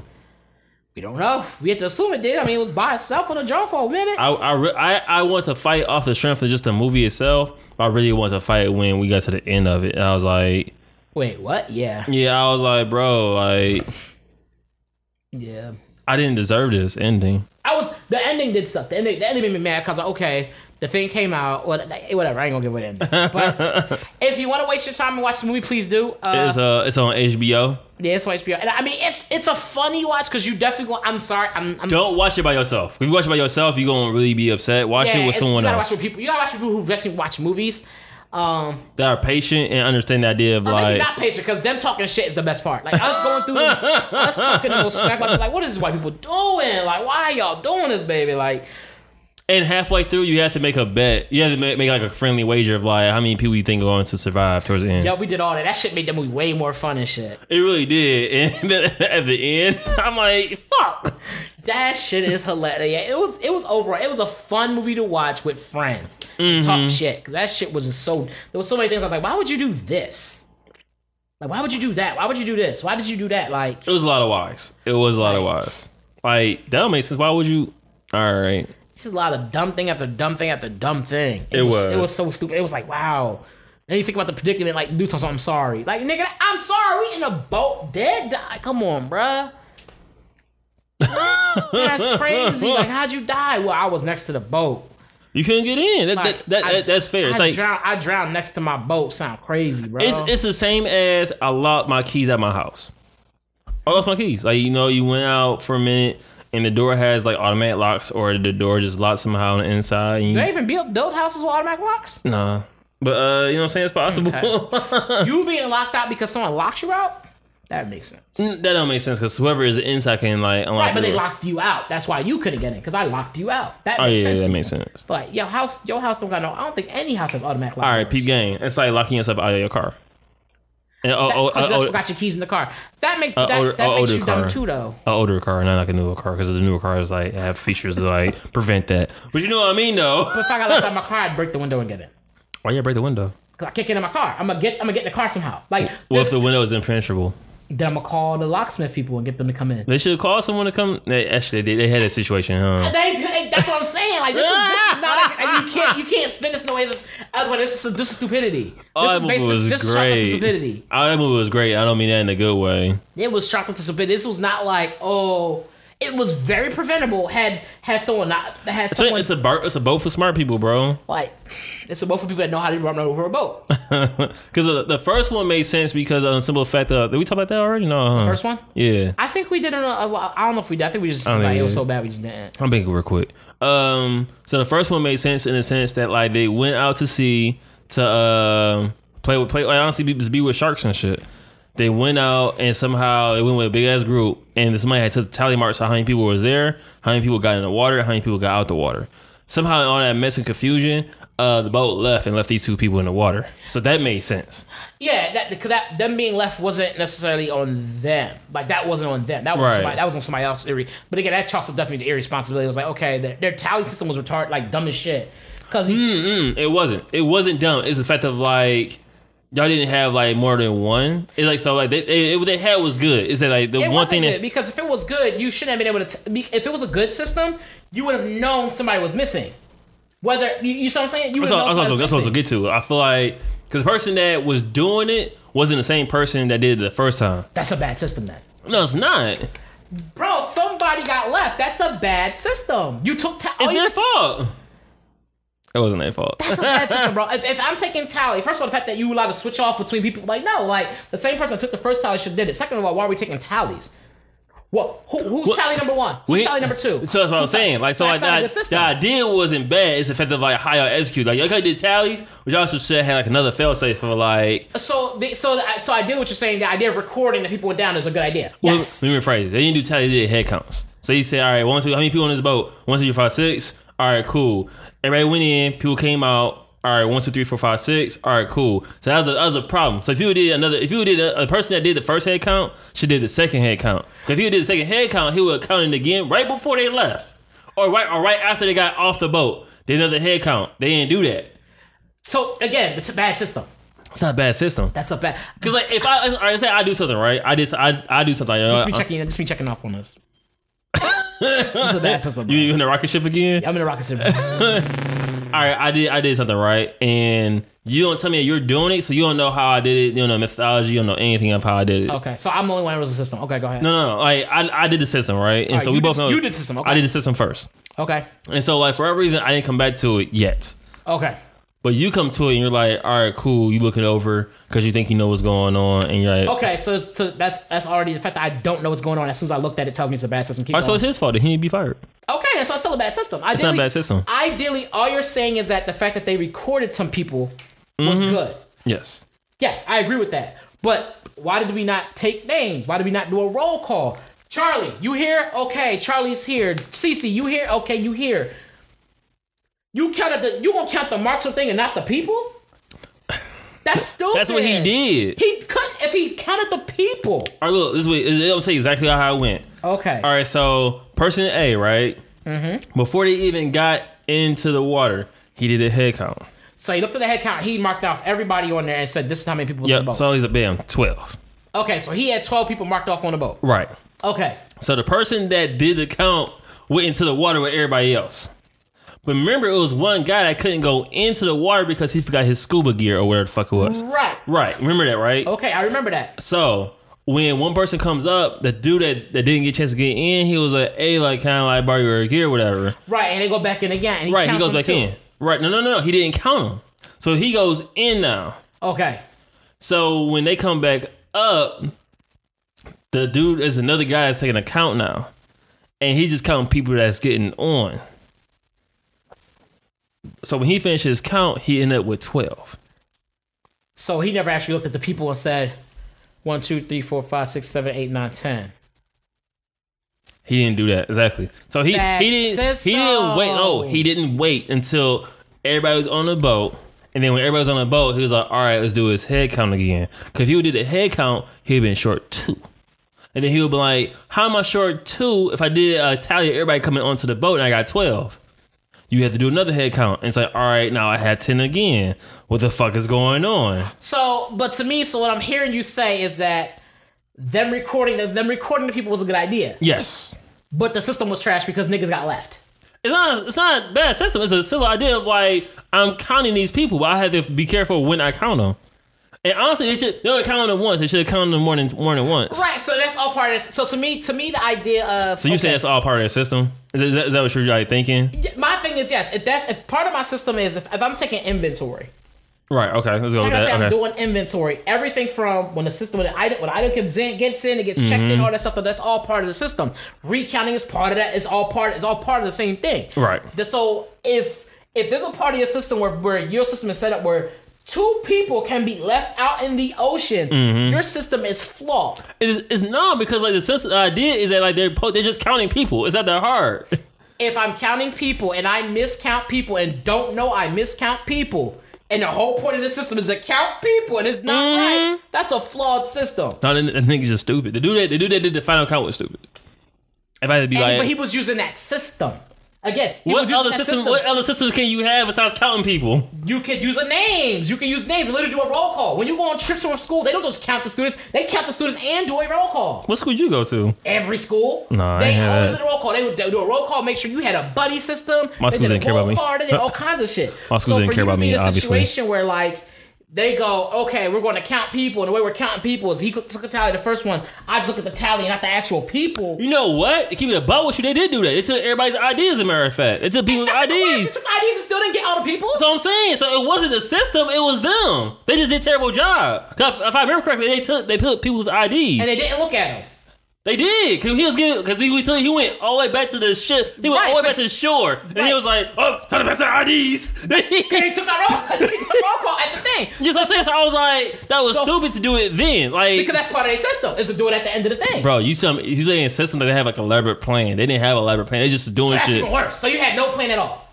We don't know. We have to assume it did. I mean, it was by itself on the drone for a minute. I I, re- I I want to fight off the strength of just the movie itself. I really want to fight when we got to the end of it. And I was like, Wait, what? Yeah, yeah, I was like, bro, like yeah. I didn't deserve this ending. I was the ending did suck. The ending, the ending made me mad because okay, the thing came out. What, whatever. I ain't gonna give the ending. But [laughs] if you want to waste your time and watch the movie, please do. Uh, It's uh, it's on HBO. yeah, it's on HBO. And I mean, it's it's a funny watch because you definitely. Go, I'm sorry. I'm. I'm Don't watch it by yourself. If you watch it by yourself, you're gonna really be upset. Watch yeah, it with someone you gotta else Watch with people. You gotta watch people who actually watch movies. Um, that are patient and understand the idea of like. not patient because them talking shit is the best part. Like us going through, [laughs] us talking to those smack like, what is this white people doing? Like, why y'all doing this, baby? Like, And halfway through, you have to make a bet. You have to make, make like a friendly wager of like how many people you think are going to survive towards the end. yo, we did all that. That shit made the movie way more fun and shit. It really did. [laughs] And then at the end, [laughs] I'm like, fuck. That shit is hilarious. Yeah, it was it was overall it was a fun movie to watch with friends. Mm-hmm. Talk shit. that shit was just so there was so many things I was like, why would you do this? Like why would you do that? Why would you do this? Why did you do that? Like It was a lot of whys. It was a lot of whys. Like that don't make sense. Why would you? All right. just a lot of dumb thing after dumb thing after dumb thing. It was. it was. was so stupid. It was like, wow. Then you think about the predicament, like, dude I'm sorry. Like, nigga, I'm sorry. We in a boat, dead, die. Come on, bruh. That's [laughs] crazy. Like, how'd you die? Well, I was next to the boat. You couldn't get in. That, Like, that, that, I- that's fair. It's I like drowned. I drowned next to my boat. Sound crazy, bro. it's it's the same as I locked my keys at my house. I lost my keys. Like you know, you went out for a minute and the door has like automatic locks, or the door just locked somehow on the inside. And you, Do they even build, build houses with automatic locks? nah. But uh, you know what I'm saying? It's possible. [laughs] you being locked out because someone locks you out? That makes sense. that don't make sense because whoever is inside can like unlock Right, but the they door. locked you out. That's why you couldn't get in because I locked you out. That Oh makes yeah, sense. that makes sense. But your house, your house don't got no. I don't think any house has automatic lock. All right, peep game. It's like locking yourself out of your car. And, oh, oh, Because you oh, forgot your keys in the car. That makes Uh, that, older- that uh, makes older you dumb car. too, though. an older car, not like a newer car, because the newer cars like have features to like [laughs] prevent that. But you know what I mean, though. But if I got left out of my car, I'd break the window and get in. Why you break the window? Cause I can't get in my car. I'm gonna get. I'm gonna get in the car somehow. Like What if this, the window is impenetrable? Then I'm gonna call the locksmith people and get them to come in. They should call someone to come. They, actually, they, they had a situation, huh? They, they- that's what I'm saying. Like this is this is not. A, you can't you can't spin this in the way this. Otherwise, this is this is stupidity. Oh, This that is based. movie This, was this is great. stupidity. Oh, that movie was great. I don't mean that in a good way. It was chocolate to stupidity. This was not like oh. It was very preventable. Had had someone not had It's a, someone it's a bar, it's a boat for smart people, bro. like it's a boat for people that know how to run over a boat. [laughs] Because the, the first one made sense because of the simple fact that did we talk about that already? No, huh? First one. Yeah, I think we did it. A, well, I don't know if we did. I think we just like think it was so bad we just didn't. I'm being real quick. Um, so the first one made sense in the sense that like they went out to sea to uh, play with play like honestly be, just be with sharks and shit. They went out and somehow they went with a big ass group and somebody had to tally marks how many people was there, how many people got in the water, how many people got out the water. Somehow in all that mess and confusion, uh, the boat left and left these two people in the water. So that made sense. Yeah, that because that them being left wasn't necessarily on them. Like that wasn't on them. That was Right. somebody, that was on somebody else's. Irre- but again, that chalks up definitely the irresponsibility. It was like okay, their, their tally system was retarded, like dumb as shit. Because Mm, it wasn't. It wasn't dumb. It's the fact of like y'all didn't have like more than one. It's like so like they they, what they had was good. It's that like the it one thing good that because if it was good, you shouldn't have been able to. T- if it was a good system, you would have known somebody was missing. Whether you, you see what I'm saying? You would know that's if what, I that's was what I was missing. gonna get to. I feel like because the person that was doing it wasn't the same person that did it the first time. That's a bad system then. No, it's not. Bro, somebody got left. That's a bad system. You took ta- It's their fault. It wasn't their fault. That's a bad system, bro. [laughs] If, if I'm taking tally, first of all, the fact that you allowed to switch off between people, like no, like the same person that took the first tally should did it. Second of all, why are we taking tallies? What? Who, who's tally number one? Who's We- tally number two? So that's what I'm saying. Like, so That's like a that, the idea wasn't bad. It's the fact of like y'all execute. Like, y'all did tallies, which also should have like another fail safe for like. So, the, so, the- so I did what you're saying. The idea of recording that people went down is a good idea. Well, Yes. Let me rephrase. It. They didn't do tallies. They did head counts. So you say, all right, one, two, how many people on this boat? One, two, three, five, six. All right, cool. Everybody went in. People came out. All right, one, two, three, four, five, six. All right, cool. So that was a, that was a problem. So if you did another, if you did a, a person that did the first head count, should did the second head count. If you did the second head count, he would count it again right before they left, or right or right after they got off the boat. They another head count. They didn't do that. So again, it's a bad system. It's not a bad system. That's a bad. Cause like if I, I say I do something right, I just I, I do something. You know, Just be I- checking. Just be checking off on this. [laughs] It's a bad system. You, you in the rocket ship again? I'm in a rocket ship. [laughs] all right, I did I did something right, and you don't tell me you're doing it, so you don't know how I did it. You don't know mythology. You don't know anything of how I did it. Okay, so I'm the only one who knows the system. Okay, go ahead. No, no, no. Like I, I did the system right, and so we both did- know you did the system, okay. I did the system first, Okay, and so like for whatever reason, I didn't come back to it yet. okay. But you come to it and you're like, all right, cool. You look it over because you think you know what's going on, and you're like, Okay, so, so that's that's already the fact that I don't know what's going on. As soon as I looked at it, it tells me it's a bad system. Keep all right, so going. it's his fault. that He need to be fired. okay, so it's still a bad system. Ideally, It's not a bad system. Ideally, all you're saying is that the fact that they recorded some people was Mm-hmm. good. Yes. Yes, I agree with that. But why did we not take names? Why did we not do a roll call? Charlie, you here? Okay, Charlie's here. Cece, you here? Okay, you here. You counted the. You gonna count the marks of thing and not the people? That's stupid. [laughs] That's what he did. He could if he counted the people. All right, look, this way it'll tell you exactly how it went. Okay. All right, so person A, right? Mm-hmm. Before they even got into the water, he did a head count. So he looked at the head count. He marked off everybody on there and said, "This is how many people on the boat." So he's a bam, twelve. okay, so he had twelve people marked off on the boat. Right. Okay. So the person that did the count went into the water with everybody else. But remember, it was one guy that couldn't go into the water because he forgot his scuba gear or whatever the fuck it was. Right. Right. Remember that, right? Okay, I remember that. So when one person comes up, the dude that, that didn't get a chance to get in, he was like, "Hey, like kind of like borrow your gear, or whatever." Right, and they go back in again. He Right. He goes back too. in. Right. No, no, no. He didn't count him. So he goes in now. Okay. So when they come back up, the dude is another guy that's taking a count now, and he just counting people that's getting on. So when he finished his count, he ended up with twelve. So he never actually looked at the people and said, one, two, three, four, five, six, seven, eight, nine, ten. He didn't do that exactly. So he That he didn't he didn't wait. No, system. he didn't wait until everybody was on the boat. And then when everybody was on the boat, he was like, "All right, let's do his head count again." Because if he would did a head count, he'd been short two. And then he would be like, "How am I short two if I did a tally of everybody coming onto the boat and I got 12? You have to do another head count. And it's like, all right, now I had ten again. What the fuck is going on? So, but to me, so what I'm hearing you say is that them recording the, them recording the people was a good idea, Yes. but the system was trash because niggas got left. It's not. It's not a bad system. It's a simple idea of like I'm counting these people, but I have to be careful when I count them. And honestly, they should. They only count them once. They should have counted them more than more than once. Right. So that's all part of this. So to me, to me, the idea of So you okay, say it's all part of the system? Is, that- is, that, is that what you're like thinking? my thing is yes. If that's if part of my system is if, if I'm taking inventory, Right. Okay. Let's go like with say, that. I'm Okay. doing inventory. Everything from when the system when the item when the item gets in, gets in, it gets checked Mm-hmm. in, all that stuff. That's all part of the system. Recounting is part of that. It's all part. It's all part of the same thing. Right. So if if there's a part of your system where where your system is set up where two people can be left out in the ocean, Mm-hmm. your system is flawed. It's, it's not because like the system the idea is that like they're po- they're just counting people. It's not that hard. [laughs] If I'm counting people and I miscount people and don't know I miscount people. And the whole point of the system is to count people, and it's not Mm-hmm. right. That's a flawed system. no, the, the nigga's just stupid. The dude that the dude that did the final count was stupid. If I had to be And- like, but he was using that system. Again, What other that system, What other systems can you have besides counting people? You could use the names. You can use names and literally do a roll call. When you go on trips from school, they don't just count the students. They count the students and do a roll call. What school did you go to? Every school. No, I they ain't always did a roll call. They would do a roll call, make sure you had a buddy system. My school didn't care about me. call, They did all [laughs] kinds of shit. My schools so didn't for care you to about be me, in a obviously. situation where like they go, okay, we're going to count people, and the way we're counting people is he took a tally the first one. I just look at the tally, and not the actual people. You know what? To keep it about with you, they did do that. They took everybody's IDs, as a matter of fact. They took people's That's the worst. You IDs. took IDs and still didn't get all the people. That's what I'm saying. So it wasn't the system, it was them. They just did a terrible job. 'Cause if I remember correctly, they took they put people's IDs. and they didn't look at them. They did, cause he was getting, cause he was he went all the way back to the ship. He went Right, all the way so- back to the shore, and he was like, "Oh, pass the IDs." [laughs] He took that roll. he took roll call at the thing. You know what I'm saying? So I was like, that was So- stupid to do it then. Like, Because that's part of their system is to do it at the end of the thing. bro, you some you saying system that they have like elaborate plan. They didn't have a elaborate plan. They just doing That's shit. even worse. So you had no plan at all.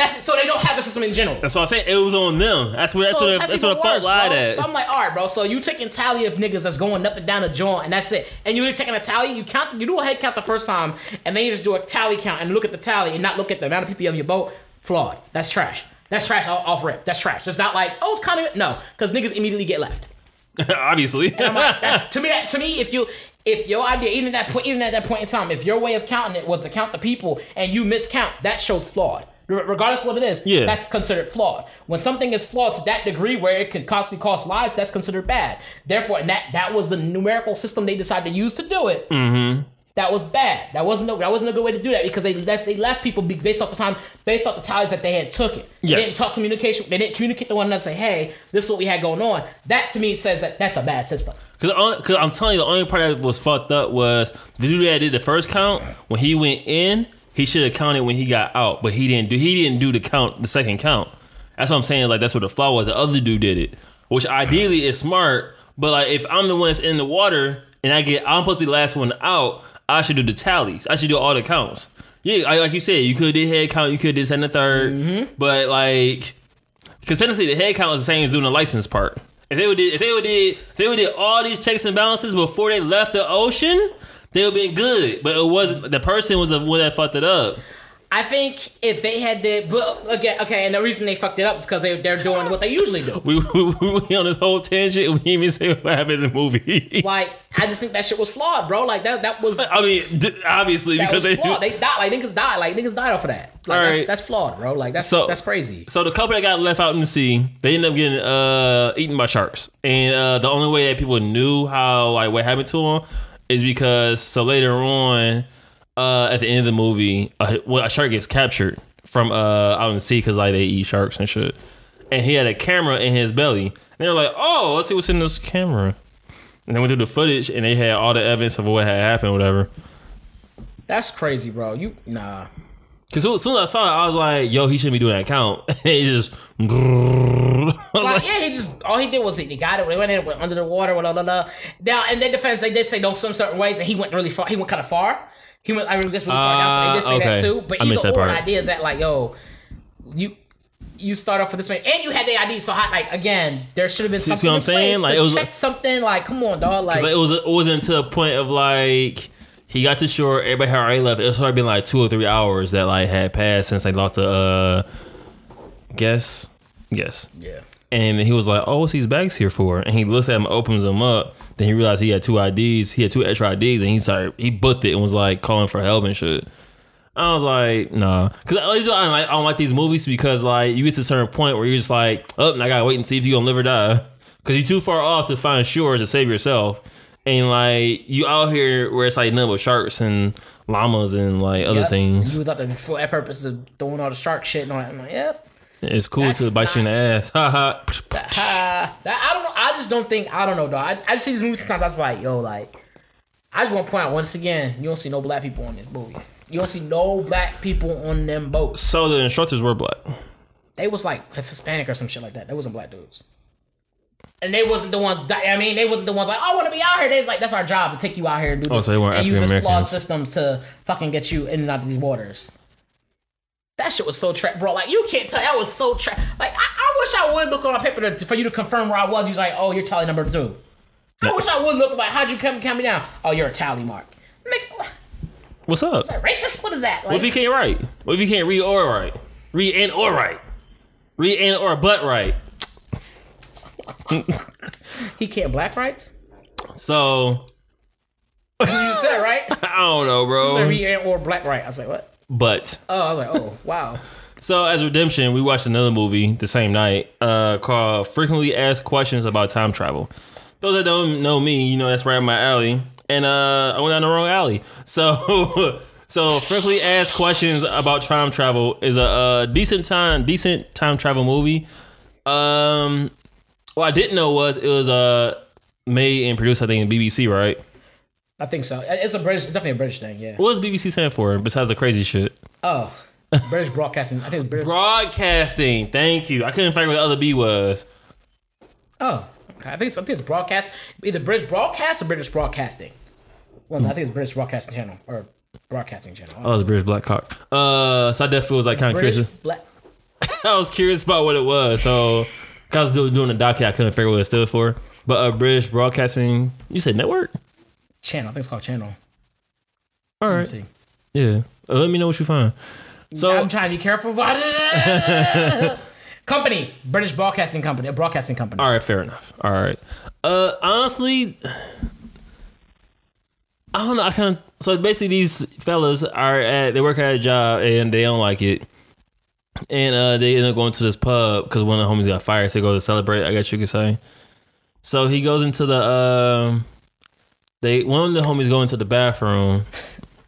That's so they don't have a system in general. That's what I'm saying. It was on them. That's what that's so what that's what the lied at. So I'm like, all right, bro. So you taking tally of niggas that's going up and down the joint, and that's it. And you're taking a tally. You count. You do a head count the first time, and then you just do a tally count and look at the tally and not look at the amount of people on your boat. Flawed. That's trash. That's trash off off rip. That's trash. It's not like oh, it's kind of no, because niggas immediately get left. [laughs] Obviously, and I'm like, that's [laughs] to me. That to me, if you if your idea, even at that point, even at that point in time, if your way of counting it was to count the people and you miscount, that shows flawed. Re- Regardless of what it is, Yeah. that's considered flawed. When something is flawed to that degree where it could possibly cost lives, that's considered bad. Therefore, and that that was the numerical system they decided to use to do it. Mm-hmm. That was bad. That wasn't no, that wasn't a good way to do that because they left they left people be- based off the time based off the tallies that they had took it. They Yes. didn't talk communication. They didn't communicate to one another. Say, hey, this is what we had going on. That to me says that that's a bad system. Cause, Cause I'm telling you, the only part that was fucked up was the dude that did the first count. When he went in, he should have counted when he got out, but he didn't do. He didn't do the count, the second count. That's what I'm saying. Like that's what the flaw was. The other dude did it, which ideally is smart. But like if I'm the one that's in the water and I get, I'm supposed to be the last one out. I should do the tallies. I should do all the counts. Yeah, I- like you said, you could did head count. You could did second and 3rd mm-hmm. But like because technically the head count is the same as doing the license part. If they would did, if they would did, if they would did all these checks and balances before they left the ocean, they would been good. But it wasn't. The person was the one that fucked it up. I think if they had the, but again, okay, and the reason they fucked it up is because they, they're doing what they usually do. We, [laughs] we, we went on this whole tangent. We didn't even say what happened in the movie. [laughs] Like, I just think that shit was flawed, bro. Like that, that was I mean, d- obviously because they. flawed. [laughs] They died. Like niggas died. Like niggas died off of that. Like All that's, right. that's flawed, bro. Like that's So- that's crazy. So the couple that got left out in the sea, they ended up getting uh, eaten by sharks, and uh, the only way that people knew how like what happened to them is because so later on, uh, at the end of the movie, a, well, a shark gets captured from uh, out in the sea because like they eat sharks and shit, and he had a camera in his belly. And they were like, "Oh, let's see what's in this camera." And they went through the footage, and they had all the evidence of what had happened, whatever. That's crazy, bro. You nah. Because as soon as I saw it, I was like, "Yo, he shouldn't be doing that count." And [laughs] he just. [laughs] I was Like, like, yeah, he just all he did was he, he got it. They went in, went under the water, blah blah blah. Now, in their defense, they did say don't swim certain ways, and he went really far. He went kind of far. He went, I really guess, really far down. So they did say Ah, that too. But I either or, the part. idea is that like, yo, you you start off with this man, and you had the ID. So hot, like again, there should have been see something what I'm in saying? Like, it was- check something. Like, come on, dog. Like, Like, it was it wasn't to a point of like he got to shore, everybody had already left. It's already been like two or three hours that like had passed since they lost the uh guess. Guess. yeah. And he was like, Oh, what's these bags here for? And he looks at him, opens them up, then he realized he had two IDs, he had two extra IDs, and he started he booked it and was like calling for help and shit. I was like, nah, because I, usually I, don't like, I don't like these movies because like you get to a certain point where you're just like, oh, I gotta wait and see if you gonna live or die, because you're too far off to find shores to save yourself, and like you out here where it's like nothing but sharks and llamas and like other Yep. things. He was out there for that purpose of doing all the shark shit and all that. I'm like, yep. It's cool That's to bite you in the ass. [laughs] Ha ha. [laughs] I don't know. I just don't think. I don't know, dog. I just, I just see these movies sometimes. I was like, yo, like, I just want to point out once again, you don't see no black people on these movies. You don't see no black people on them boats. So the instructors were black. They was like Hispanic or some shit like that. They wasn't black dudes. And they wasn't the ones. That, I mean, they wasn't the ones like, oh, I want to be out here. They was like, that's our job to take you out here and do Oh, this so they weren't and use this flawed systems to fucking get you in and out of these waters. That shit was so trap, bro. Like you can't tell. That was so trap. Like I, I wish I would look on a paper to, for you to confirm where I was. You was like, oh, you're tally number two. I wish I would look like, how'd you come count me down? Oh, you're a tally mark. Nigga, What's up? Is that racist? What is that? What if Like, you can't write? What if you can't read or write? Read and or write. Read and or but write. He can't black rights? So [laughs] You said right? [laughs] I don't know, bro. Read or black right. I was like, what? But Oh, I was like, oh, wow. so as redemption, we watched another movie the same night, uh, called Frequently Asked Questions About Time Travel. Those that don't know me, you know that's right up my alley. And uh, I went down the wrong alley. [laughs] So so frequently asked questions about time travel is a, uh decent time decent time travel movie. Um, what I didn't know was it was uh made and produced I think in BBC, right? I think so. It's a British, definitely a British thing, yeah. What does BBC stand for besides the crazy shit? Oh, British broadcasting. I think it's British. Broadcasting. Thank you. I couldn't figure out what the other B was. oh, okay. I think think it's broadcast. Either British broadcast or British broadcasting. Well, I think it's British broadcasting channel or broadcasting channel. Oh, it's British Black Cock. Uh, so I definitely was like kind of curious. black. [laughs] I was curious about what it was. So I was doing, the docket. I couldn't figure what it stood for. But uh, British Broadcasting. You said network. Channel. I think it's called channel. All Let me see. Yeah. Uh, let me know what you find. So I'm trying to be careful about it. [laughs] company. British Broadcasting Company. A broadcasting company. All right, fair enough. All right. Uh, honestly, I don't know. I kind of so basically these fellas are at they work at a job and they don't like it, and uh, they end up going to this pub because one of the homies got fired. So they go to celebrate. I guess you could say. So he goes into the um, they one of the homies go into the bathroom,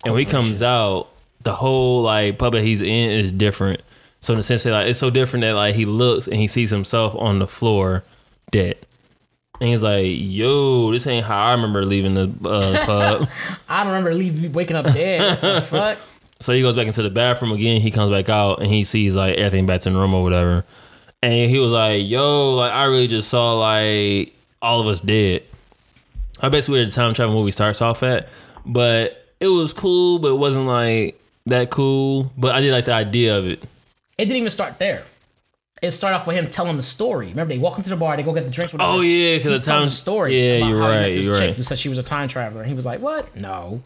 and when he comes out, the whole like pub that he's in is different. So in the sense that like it's so different that like he looks and he sees himself on the floor dead. And he's like, yo, this ain't how I remember leaving the uh, pub. [laughs] I don't remember leaving, waking up dead. What the [laughs] fuck? So he goes back into the bathroom again. He comes back out and he sees like everything back to normal or whatever. And he was like, yo, like I really just saw like all of us dead. I basically where the time travel movie starts off at. But it was cool, but it wasn't like that cool. But I did like the idea of it. It didn't even start there. It started off with him telling the story. Remember, they walk into the bar, they go get the drinks. Whatever. Oh yeah, because the telling time the story. Yeah, you're how he met right. This You're chick right. who said she was a time traveler, and he was like, "What? No."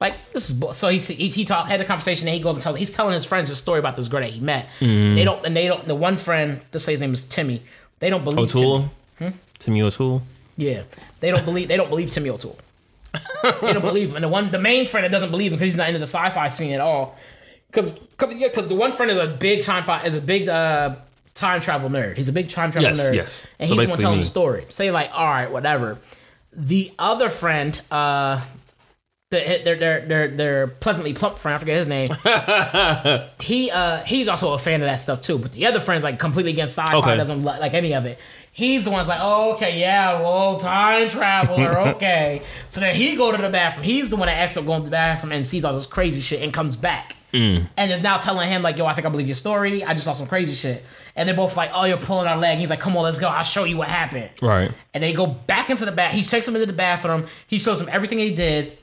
Like this is so he he, he talk, had the conversation and he goes and tells he's telling his friends his story about this girl that he met. Mm-hmm. They don't and they don't the one friend let's say his name is Timmy. They don't believe O'Toole. Timmy. Timmy O'Toole. Yeah, they don't believe they don't believe Timmy O'Toole. [laughs] they don't believe him. And the one the main friend that doesn't believe him because he's not into the sci-fi scene at all. Because because yeah, because the one friend is a big time fi- is a big uh, time travel nerd. He's a big time travel Yes, nerd. yes. And So he's the one telling me. the story. Say like, all right, whatever. The other friend, uh, the, their their their their pleasantly plump friend, I forget his name. [laughs] he uh he's also a fan of that stuff too. But the other friend's like completely against sci-fi, Okay. doesn't li- like any of it. He's the one's like, oh, okay, yeah, well, time traveler, [laughs] okay. so then he go to the bathroom. He's the one that ends up going to the bathroom and sees all this crazy shit and comes back. Mm. And is now telling him like, yo, I think I believe your story. I just saw some crazy shit. And they're both like, oh, you're pulling our leg. he's like, come on, let's go. I'll show you what happened. Right. And they go back into the bath. He takes him into the bathroom. He shows him everything he did.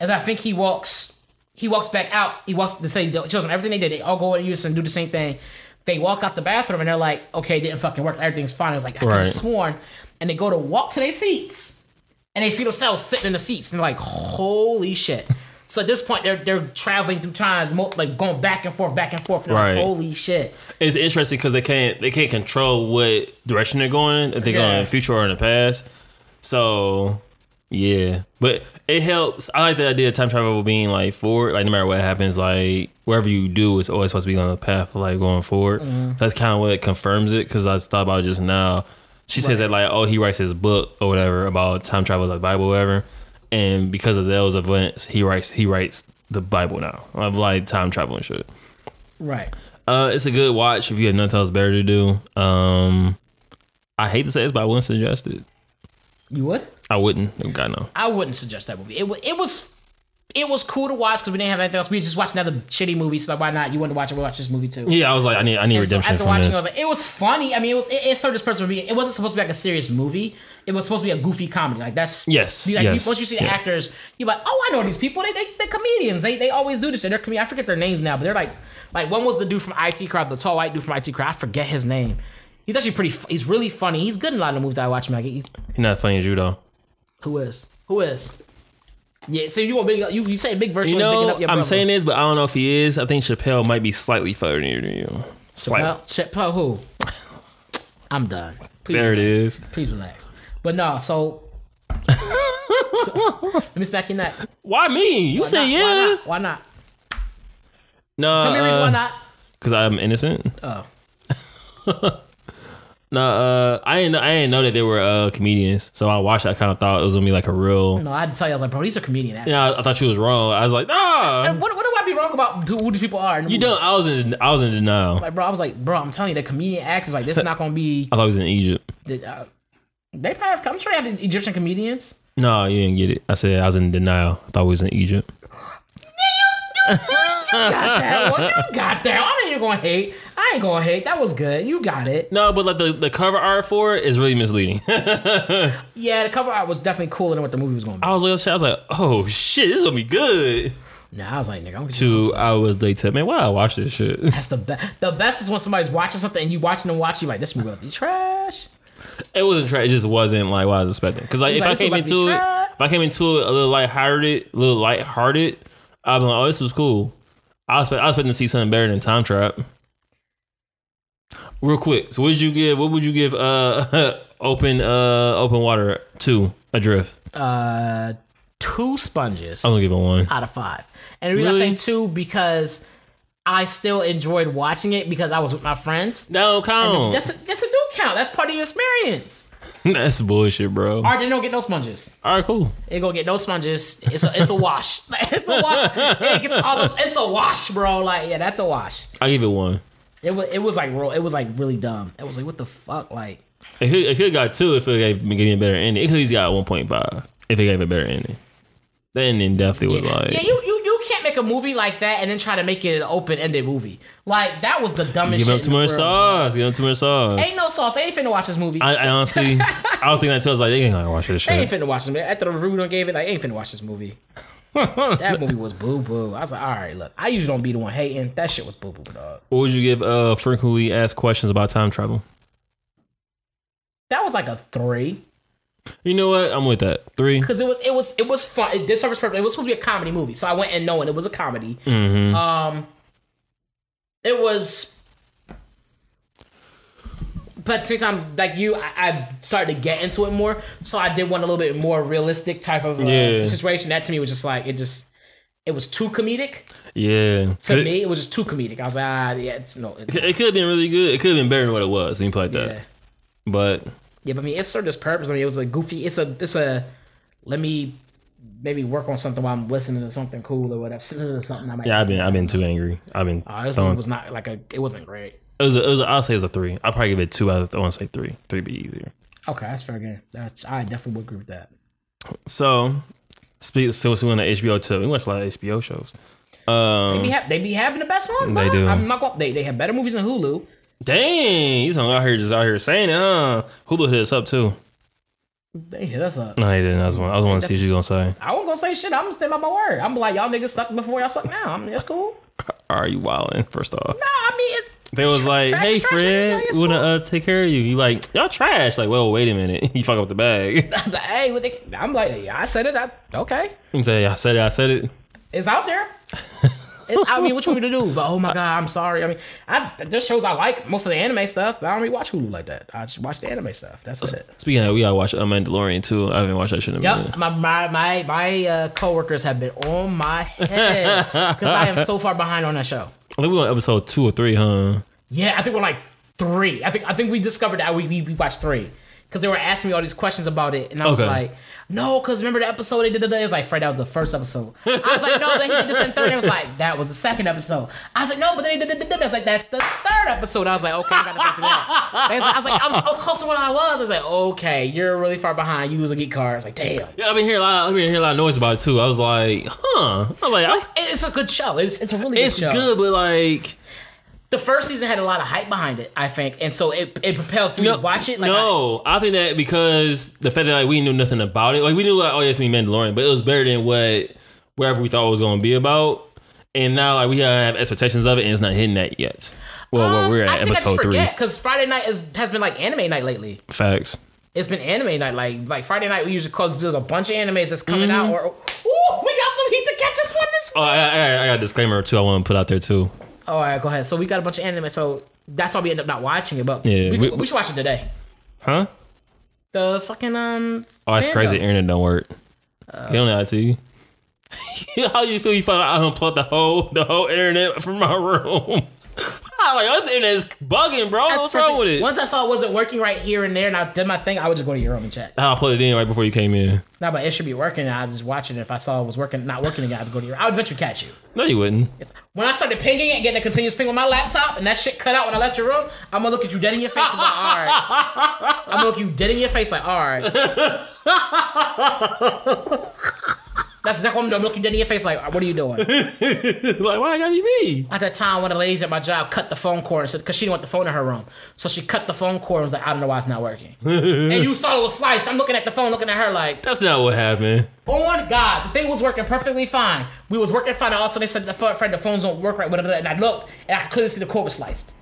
And I think he walks. He walks back out. He walks to say shows them everything they did. They all go in and do the same thing. They walk out the bathroom and they're like, "Okay, it didn't fucking work. Everything's fine." I was like, "I could Right. have sworn." And they go to walk to their seats, and they see themselves sitting in the seats, and they're like, "Holy shit!" [laughs] so at this point, they're they're traveling through time, mo- like going back and forth, back and forth. And Right. like, "Holy shit!" It's interesting because they can't they can't control what direction they're going if they're going in the future or in the past. So yeah, but it helps. I like the idea of time travel being like forward. Like no matter what happens, like wherever you do, it's always supposed to be on the path of like going forward. That's kind of what confirms it because I thought about just now. She says that like oh he writes his book or whatever about time travel, like Bible, or whatever, and because of those events, he writes he writes the Bible now of like time travel and shit. Right. Uh, it's a good watch if you have nothing else better to do. Um, I hate to say this, but I wouldn't suggest it. You would? I wouldn't. God no. I wouldn't suggest that movie. It wa- it was it was cool to watch because we didn't have anything else. We just watched another shitty movie, so why not? You wanted to watch it? We watch this movie too. Yeah, I was like, I need, I need And so redemption after from watching, this. I was like, it was funny. I mean, it was it, it served this person to be. It wasn't supposed to be like a serious movie. It was supposed to be a goofy comedy. Like that's Yes, Like, yes, Once you see the yeah. actors, you're like, oh, I know these people. They they they're comedians. They they always do this. shit. They're comedians. I forget their names now, but they're like like one was the dude from IT Crowd, the tall white dude from IT Crowd. I forget his name. He's actually pretty. He's really funny. He's good in a lot of the movies that I watch. him. Like he's He's not funny as you though. Who is who is Yeah, so you want big? You, you say big version? You know, up your I'm brother. saying this, but I don't know if he is. I think Chappelle might be slightly funnier than you. Slightly. Well, Chappelle, who? I'm done. Please there it relax. is. Please relax. But no, so. so [laughs] let me smack your neck. Why me? You Why say not? yeah. Why not? Why not? No, Tell me the reason why uh, not. because I'm innocent. Oh, [laughs] No, uh, I didn't. I didn't know that they were uh, comedians. So I watched. It, I kind of thought it was gonna be like a real. no, I had to tell you, I was like, bro, these are comedian actors. Yeah, I, I thought you was wrong. I was like, nah. What, what do I be wrong about who, these people are? the You movies? know, I was in. I was in denial. Like, bro, I was like, bro, I'm telling you, the comedian actors, like, this is not gonna be. [laughs] I thought it was in Egypt. Uh, they probably have. I'm sure they have Egyptian comedians. No, you didn't get it. I said I was in denial. I thought it was in Egypt. You got that one. You got that. I know you're gonna hate. I ain't gonna hate. That was good. You got it. No, but like the, the cover art for it is really misleading. [laughs] Yeah, the cover art was definitely cooler than what the movie was gonna be. I was like, I was like, oh shit, this is gonna be good. Nah, I was like, nigga, I'm gonna Two hours later, man, why I watch this shit? That's the best. The best is when somebody's watching something and you watching them watch. You like this movie about to be trash. It wasn't trash. It just wasn't like what I was expecting. Because like if Like, I came about to be into it, if I came into it a little lighthearted, a little lighthearted, I'd be like, oh, this was cool. I was, expect, I was expecting to see something better than Time Trap. Real quick, so what did you give? What would you give? Uh, [laughs] open, uh, open water two adrift. Uh, two sponges I'm gonna give it one. out of five. And the reason I Really? say two because I still enjoyed watching it because I was with my friends. No count. That's a, that's a do count. That's part of your experience. [laughs] That's bullshit, bro. Art didn't don't get no sponges. All right, cool. Ain't gonna get no sponges. It's a it's a wash. Like, [laughs] it's a wash. It gets all those, it's a wash, bro. Like yeah, that's a wash. I give it one. It was it was like real. It was like really dumb. It was like what the fuck, like. It could, it could got two if it gave, me a better ending. It could have got one point five if it gave a better ending. The ending definitely was like Yeah, you, you you can't make a movie like that and then try to make it an open ended movie. Like that was the dumbest give shit. him too much sauce. Give him too much sauce. Ain't no sauce. They ain't finna watch this movie. I, I honestly, [laughs] I was thinking that too. I was like, they ain't gonna watch this they ain't finna watch this movie. After the review done gave it, like, ain't finna watch this movie. That [laughs] movie was boo boo. I was like, all right, look, I usually don't be the one hating. That shit was boo boo, dog. What would you give uh frequently asked questions about time travel? That was like a three You know what? I'm with that. Three. because it was it was it was fun. It did service purpose. It was supposed to be a comedy movie, so I went in knowing it was a comedy. Mm-hmm. Um, it was, but at the same time, like you, I, I started to get into it more. So I did want a little bit more realistic type of uh, Yeah. situation. That to me was just like it just. It was too comedic yeah. to It, me. It was just too comedic. I was like, ah, yeah, it's no, it's, it could have been really good. It could have been better than what it was. Play like that. yeah, But yeah. But I mean, it served its purpose. I mean, it was a goofy. It's a, it's a. Let me maybe work on something while I'm listening to something cool or whatever. [laughs] Something I might. yeah, I've been I've been too angry. I've been. Uh, this movie was not like a. It wasn't great. It was. A, it was. A, I'll say it's a three. I'll probably give it two out of. I want to say three. Three be easier. Okay, that's fair game. That's I definitely would agree with that. So, speak. So, so on the HBO too. We watch a lot of HBO shows. Um, They be, ha- they be having the best ones. They though. do. I'm not gonna, they they have better movies than Hulu. dang, he's out here just out here saying it. Huh? Hulu hit us up too. They hit us up. No, he didn't. I was want. I was want to see what you gonna say. I wasn't gonna say shit. I'm gonna stand by my word. I'm like y'all niggas suck before y'all suck now. I mean that's cool. [laughs] Are you wilding? First off, No, I mean it's, they was like, trash "Hey, trash, Fred, we wanna uh, take care of you." You like y'all trash? Like, well, wait a minute. [laughs] you fuck up the bag. [laughs] hey, what they, I'm like yeah, I said it. I, okay, you say, "I said it. I said it." it's out there. It's, I mean, what you want me to do? But oh my god, I'm sorry. I mean, I there's shows I like most of the anime stuff, but I don't really watch Hulu like that. I just watch the anime stuff. That's it. Speaking of, we gotta watch uh, Mandalorian too. I haven't watched that shit in a minute. Yep, my my my my uh, coworkers have been on my [laughs] head because I am so far behind on that show. I think we on episode two or three, huh? Yeah, I think we're like three. I think I think we discovered that we we, we watched three because they were asking me all these questions about it, and I was Okay. like, no, because remember the episode they did the It was like Fred, that was the first episode. I was like, no, then he did this in third. It was like that was the second episode. I was like, no, but then he did the I was like, that's the third episode. I was like, okay, I gotta go through that. Was like, I was like, I'm so close to what I was. I was like, okay, you're really far behind. You was a geek card. I was like, damn. Yeah, I've been hearing a lot. I've been hearing a lot of noise about it too. I was like, huh? I was like, I- It's a good show. It's, it's a really it's good show. It's good, but like, The first season had a lot of hype behind it, I think, and so it it propelled through to watch it. Like, no, I, think that because the fact that like we knew nothing about it, like we knew like, oh yes, me Mandalorian, but it was better than what wherever we thought it was going to be about. And now like we have expectations of it, and it's not hitting that yet. Well, where we're Um, I at think I episode just three. forget because Friday night is has been like anime night lately. Facts. It's been anime night, like like Friday night. We usually cause there's a bunch of animes that's coming Mm-hmm. out. Or ooh, we got some heat to catch up on this. Oh, I, I, I got a disclaimer too. I want to put out there too. All right, go ahead. So we got a bunch of anime, so that's why we end up not watching it. But Yeah, we, we- we, should watch it today. Huh? The fucking um. Oh, fandom. crazy. Internet don't work. Uh, he don't know how to you. [laughs] How you feel? You found out I unplugged the whole the whole internet from my room. [laughs] [laughs] I'm like, oh, this internet is bugging, bro. That's What's wrong with it? Once I saw it wasn't working right here and there, and I did my thing, I would just go to your room and check. I plugged it in right before you came in. Now, but it should be working. I was just watch it. If I saw it was working, not working again, I'd go to your. Room. I would eventually catch you. No, you wouldn't. It's- When I started pinging it, getting a continuous ping on my laptop, and that shit cut out when I left your room, I'm gonna look at you dead in your face and be like, all right. [laughs] I'm gonna look you dead in your face like, all right. [laughs] That's exactly what I'm doing. I'm looking dead in your face like, what are you doing? [laughs] like, why I gotta be me? At that time, one of the ladies at my job cut the phone cord and said, because she didn't want the phone in her room. So she cut the phone cord and was like, I don't know why it's not working. [laughs] and you saw it was sliced. I'm looking at the phone, looking at her like, That's not what happened. on God, the thing was working perfectly fine. We was working fine. And also, they said, Fred, the phones don't work right. Whatever. And I looked, and I could clearly see the cord was sliced.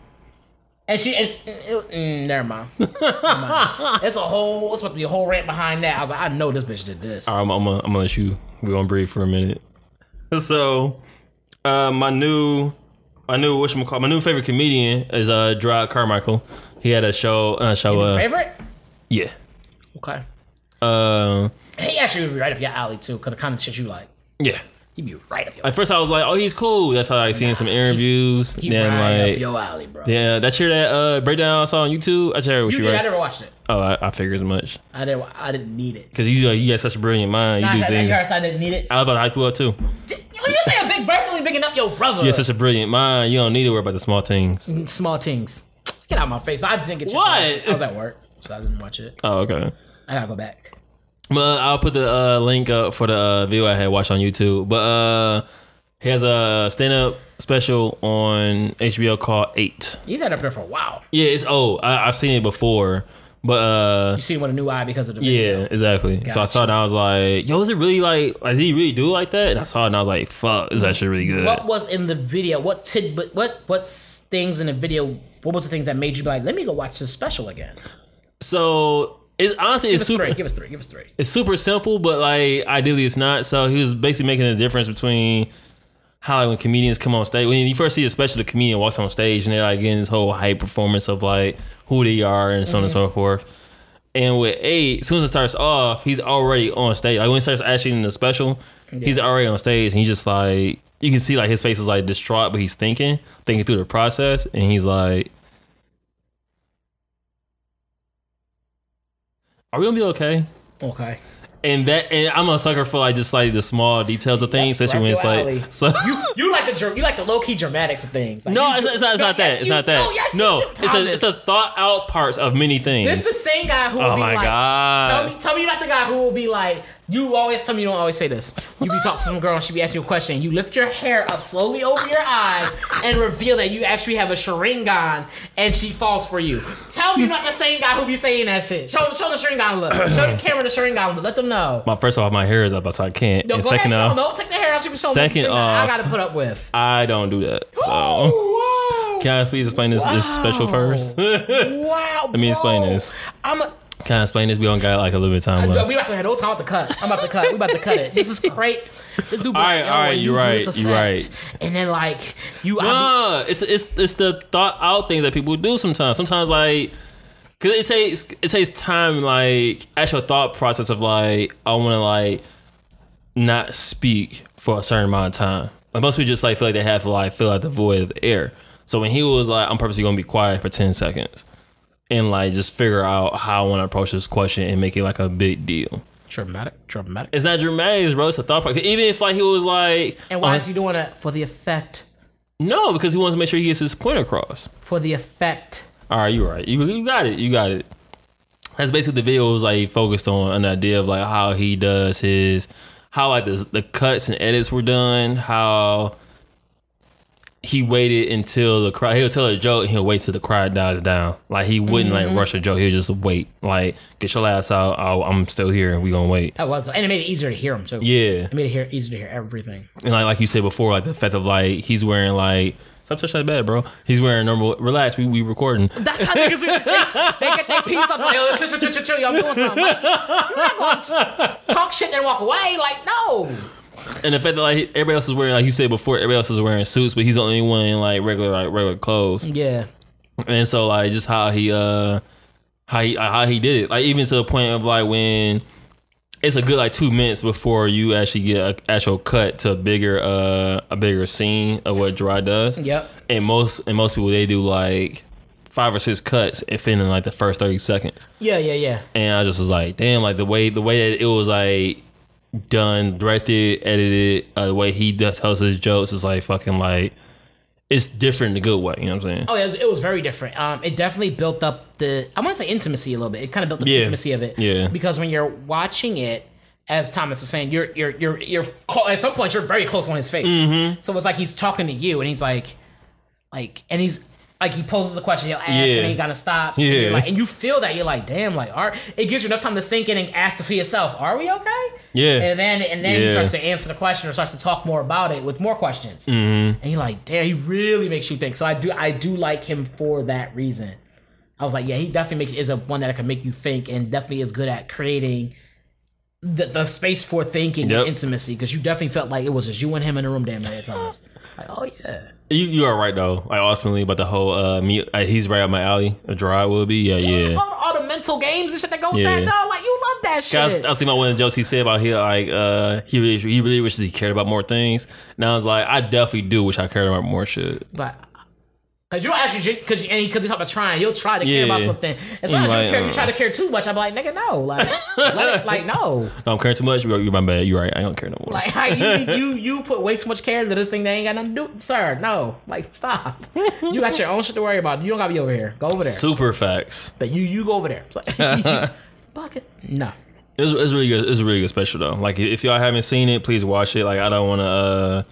And she, and, it- mm, never mind. [laughs] Never mind. It's a whole, it's supposed to be a whole rant behind that. I was like, I know this bitch did this. All right, I'm, I'm, gonna, I'm gonna let you. We're gonna breathe for a minute. [laughs] So, uh, my new, my new what call my new favorite comedian is uh Jerrod Carmichael. He had a show, uh, show, uh, Favorite? yeah. Okay. Uh, He actually would be right up your alley too, because the kind of shit you like. yeah. He'd be right up your. Alley. At first, I was like, "Oh, he's cool." That's how I seen some interviews. He then, right up like, your alley, bro. yeah, that shit that uh breakdown I saw on YouTube. I shared it with You you, did. I right? never watched it. Oh, I, I figured as much. I didn't. I didn't need it. Cause you, you got such a brilliant mind. You I, do I, things. I, I didn't need it. I was about to hype you up too. you say a big breast only bigging up your brother. You such a brilliant mind. You don't need to worry about the small things. Small things. Get out of my face. I just didn't get. What? I was at work, so I didn't watch it. Oh, okay. I gotta go back. But I'll put the uh, link up for the uh, video I had watched on YouTube. But uh, he has a stand up special on HBO called Eight. He's had up there for a while. Yeah, it's old. I, I've seen it before. But uh, You see him with a new eye because of the video. yeah, exactly. So I saw it and I was like, yo, is it really like, like, did he really do it like that? And I saw it and I was like, fuck, is that shit really good? What was in the video? What tidbit? What what things in the video? What was the things that made you be like, let me go watch this special again? So it's honestly, Give it's us super. three. Give us three. Give us three. it's super simple, but like ideally it's not. So he was basically making a difference between how like when comedians come on stage. When you first see a special, the comedian walks on stage and they're like getting this whole hype performance of like who they are and so on and so mm-hmm. forth. And with eight, as soon as it starts off, he's already on stage. Like when he starts actually in the special, he's already on stage and he's just like you can see like his face is like distraught, but he's thinking, thinking through the process, and he's like Are we gonna be okay? Okay. And that, and I'm a sucker for like just like the small details of things, especially when it's like [laughs] so. You you like the you like the low key dramatics of things. Like, No, you it's, it's not. It's No, not that. yes, It's you- not that. No, yes, no it's a it's a thought out parts of many things. This is the same guy who will Oh be my like, God. Tell me, tell me you're not the guy who will be like, you always tell me you don't always say this. You be talking to some girl and she be asking you a question. You lift your hair up slowly over your eyes and reveal that you actually have a Sharingan and she falls for you. Tell me you're not the same guy who be saying that shit. Show, show the Sharingan look. Show the camera the Sharingan look. Let them know. my first off, my hair is up, so I can't. No, and go second ahead, off, Don't take the hair out. She be showing Second Sharingan I gotta put up with. I don't do that. So Whoa. [laughs] can I please explain this this special first? [laughs] Wow. Let Wow. me explain this. I'm a, Can I explain this? We don't got like a little bit of time left. we left. about to have no time with the cut. I'm about to cut. We about to cut it. This is great. This dude, be all right, yo, all right. you're right, you're right. And then like you, I No, it's it's it's the thought out things that people do sometimes. Sometimes like cuz it takes it takes time like actual thought process of like I want to like not speak for a certain amount of time. Like most people just like feel like they have to like fill out the void of the air. So when he was like I'm purposely going to be quiet for 10 seconds and like just figure out how I want to approach this question and make it like a big deal. be dramatic, dramatic. It's not dramatic, bro. It's a thought process. Even if like he was like And why uh, is he doing that for the effect? no, because he wants to make sure he gets his point across. For the effect. All right, you're right. You, you got it. You got it. That's basically the video was like focused on an idea of like how he does his, how like the the cuts and edits were done, how he waited until the crowd. He'll tell a joke and he'll wait till the crowd dies down. Like he wouldn't like mm-hmm. rush a joke. He'll just wait. Like get your laughs out. I'll, I'm still here and we gonna wait. That was, and it made it easier to hear him too. Yeah, It made it hear, easier to hear everything. and like like you said before, like the fact of like he's wearing like. Stop touching that bed, bro. He's wearing normal. Relax, we we recording. That's how niggas. They, they get their piece off. Like, yo, chill, chill, chill, chill, chill, yo, I'm doing something. Like, you're not gonna talk shit and walk away. Like, no. And the fact that like everybody else is wearing, like you said before, everybody else is wearing suits, but he's the only one in like regular, like regular clothes. Yeah. And so like just how he uh how he how he did it, like even to the point of like when it's a good like two minutes before you actually get an actual cut to a bigger uh a bigger scene of what Jerrod does. Yep. And most and most people they do like five or six cuts within like the first thirty seconds. Yeah, yeah, yeah. And I just was like, damn, like the way the way that it was like done, directed, edited, uh, the way he does tells his jokes is like fucking like it's different in a good way. You know what I'm saying? Oh, it was, it was very different. Um, it definitely built up the I want to say intimacy a little bit. It kind of built up Yeah. the intimacy of it. Yeah. Because when you're watching it, as Thomas was saying, you're you're you're you're at some point you're very close on his face. Mm-hmm. So it's like he's talking to you, and he's like, like, and he's. Like he poses a question, he'll ask, Yeah. and he kind of stops. And, Yeah. you're like, and you feel that you're like, damn, like, are it gives you enough time to sink in and ask for yourself, are we okay? Yeah. And then and then he starts to answer the question or starts to talk more about it with more questions. Mm-hmm. And you're like, damn, he really makes you think. So I do I do like him for that reason. I was like, yeah, he definitely makes is a one that can make you think and definitely is good at creating the, the space for thinking Yep. and intimacy because you definitely felt like it was just you and him in the room damn many times. Like, oh yeah. You you are right though. Like ultimately, about the whole uh me, uh, he's right up my alley. Jerrod will be, yeah, yeah. All, all the mental games and shit that go with Yeah. that, dog. Like you love that I was, I was shit. thinking about one of the jokes he said about he like uh he really he really wishes he cared about more things. Now I was like, I definitely do wish I cared about more shit. But Cause you don't actually, cause and cause you talk about trying. you'll try to care about Yeah. something. It's not Like, you care. You uh, try to care too much. I'm like, nigga, no. Like, it, [laughs] like, no. No, I'm caring too much. You're, my bad. You're right. I don't care no more. Like, you, [laughs] you you put way too much care into this thing that ain't got nothing to do, sir. No, like, stop. You got your own shit to worry about. You don't gotta be over here. Go over there. Super facts. But you you go over there. It's like, [laughs] bucket. No. It's, it's really good. It's a really good special though. Like if y'all haven't seen it, please watch it. Like I don't want to. uh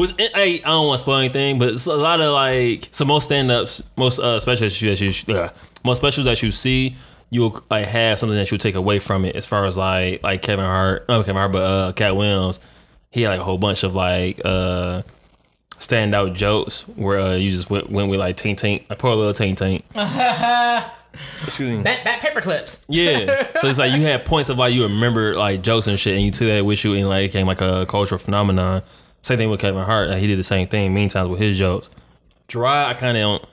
was I, I don't want to spoil anything, but it's a lot of like so most stand ups, most uh specials that you that you uh, most specials that you see, you'll like have something that you take away from it. As far as like like Kevin Hart, not Kevin Hart, but uh Katt Williams, he had like a whole bunch of like uh standout jokes where uh, you just went, went with like Tink Tink, like poor little Tink Tink. [laughs] Excuse me. That that paper clips. Yeah. So it's like you had points of like you remember like jokes and shit, and you took that with you, and like it became like a cultural phenomenon. Same thing with Kevin Hart. Like, he did the same thing many times with his jokes. Jerrod, I kind of don't.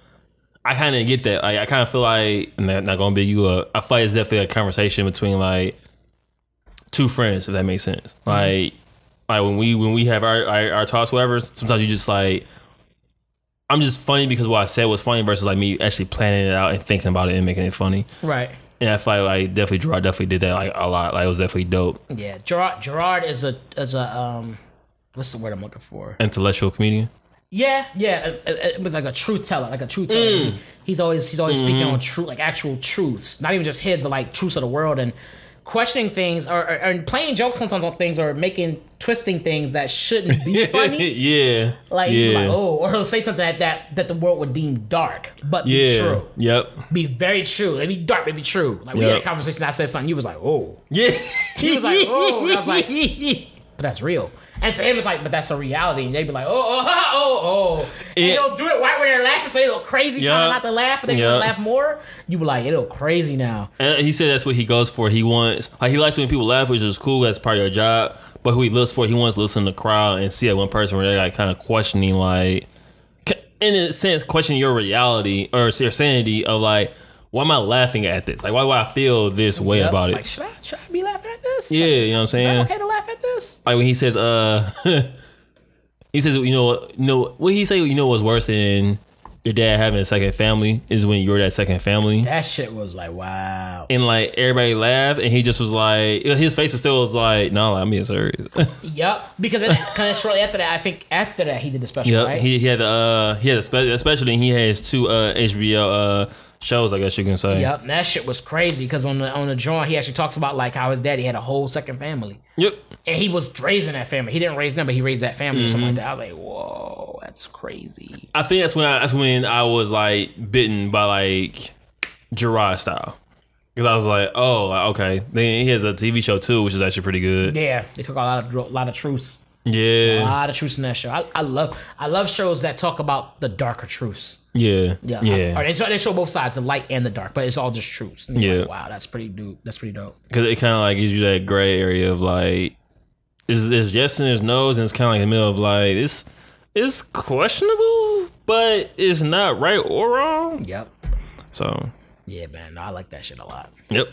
I kind of get that. Like, I kind of feel like, and not, not gonna be you up. I feel like it's definitely a conversation between like two friends, if that makes sense. Like, like when we when we have our our, our talks, whatever. Sometimes you just like. I'm just funny because what I said was funny versus like me actually planning it out and thinking about it and making it funny. Right. And I feel like definitely Jerrod definitely did that like a lot. Like it was definitely dope. Yeah. Jerrod Jerrod is a is a um what's the word I'm looking for? Intellectual comedian. Yeah, yeah, with like a truth teller, like a truth teller. Mm. He's always he's always speaking Mm-hmm. on truth, like actual truths, not even just his, but like truths of the world and questioning things or, or, or playing jokes sometimes on things or making twisting things that shouldn't be [laughs] funny. yeah. Like, yeah. like oh, or he'll say something that that that the world would deem dark, but be yeah. true, Yep. be very true. It be dark, but be true. Like we had a conversation, I said something, you was like oh, Yeah. [laughs] he was like oh, I was like, [laughs] but that's real. And to him, it's like, but that's a reality. And they'd be like, oh, oh, [laughs] oh, oh. And Yeah. they'll do it right when they're laughing, say a little crazy, Yeah. trying not to laugh, but they're gonna laugh more. You be like, it look crazy now. And he said that's what he goes for. He wants like he likes when people laugh, which is cool. That's part of your job. But who he looks for, he wants to listen to the crowd and see that one person where they're like kind of questioning, like in a sense, questioning your reality or your sanity of like, why am I laughing at this? Like, why do I feel this way Yep. about it? Like, should I, should I be laughing at this? Yeah, Like, you know what I'm saying? okay to laugh like when he says, uh, [laughs] he says, you know, what- you know, what he say, you know, what's worse than your dad having a second family is when you're that second family. That shit was like, wow. And like everybody laughed, and he just was like, his face is still was like, no, I'm being serious. [laughs] Yep. Because then, kind of shortly after that, I think after that, he did the special, yep, right? he, he had uh he had a spe- especially he has two uh HBO uh shows, I guess you can say. Yep, and that shit was crazy because on the on the drawing he actually talks about like how his daddy had a whole second family, Yep. and he was raising that family. He didn't raise them, but he raised that family Mm-hmm. something like that. I was like, whoa, that's crazy. I think that's when I, that's when I was like bitten by like Jerrod style. Because I was like, oh, okay. Then he has a TV show too, which is actually pretty good. Yeah, they took a lot of dro- lot of truths, Yeah, a lot of truths in that show. I, I love I love shows that talk about the darker truths. Yeah, Yeah, yeah. Or they, show, they show both sides, the light and the dark, but it's all just truths. And you're Yeah. like, wow, that's pretty dope. That's pretty dope. Because it kind of like gives you that gray area of like, is is yes and there's no's, and it's kind of like the middle of like it's it's questionable, but it's not right or wrong. Yep. So, Yeah, man. No, I like that shit a lot. yep,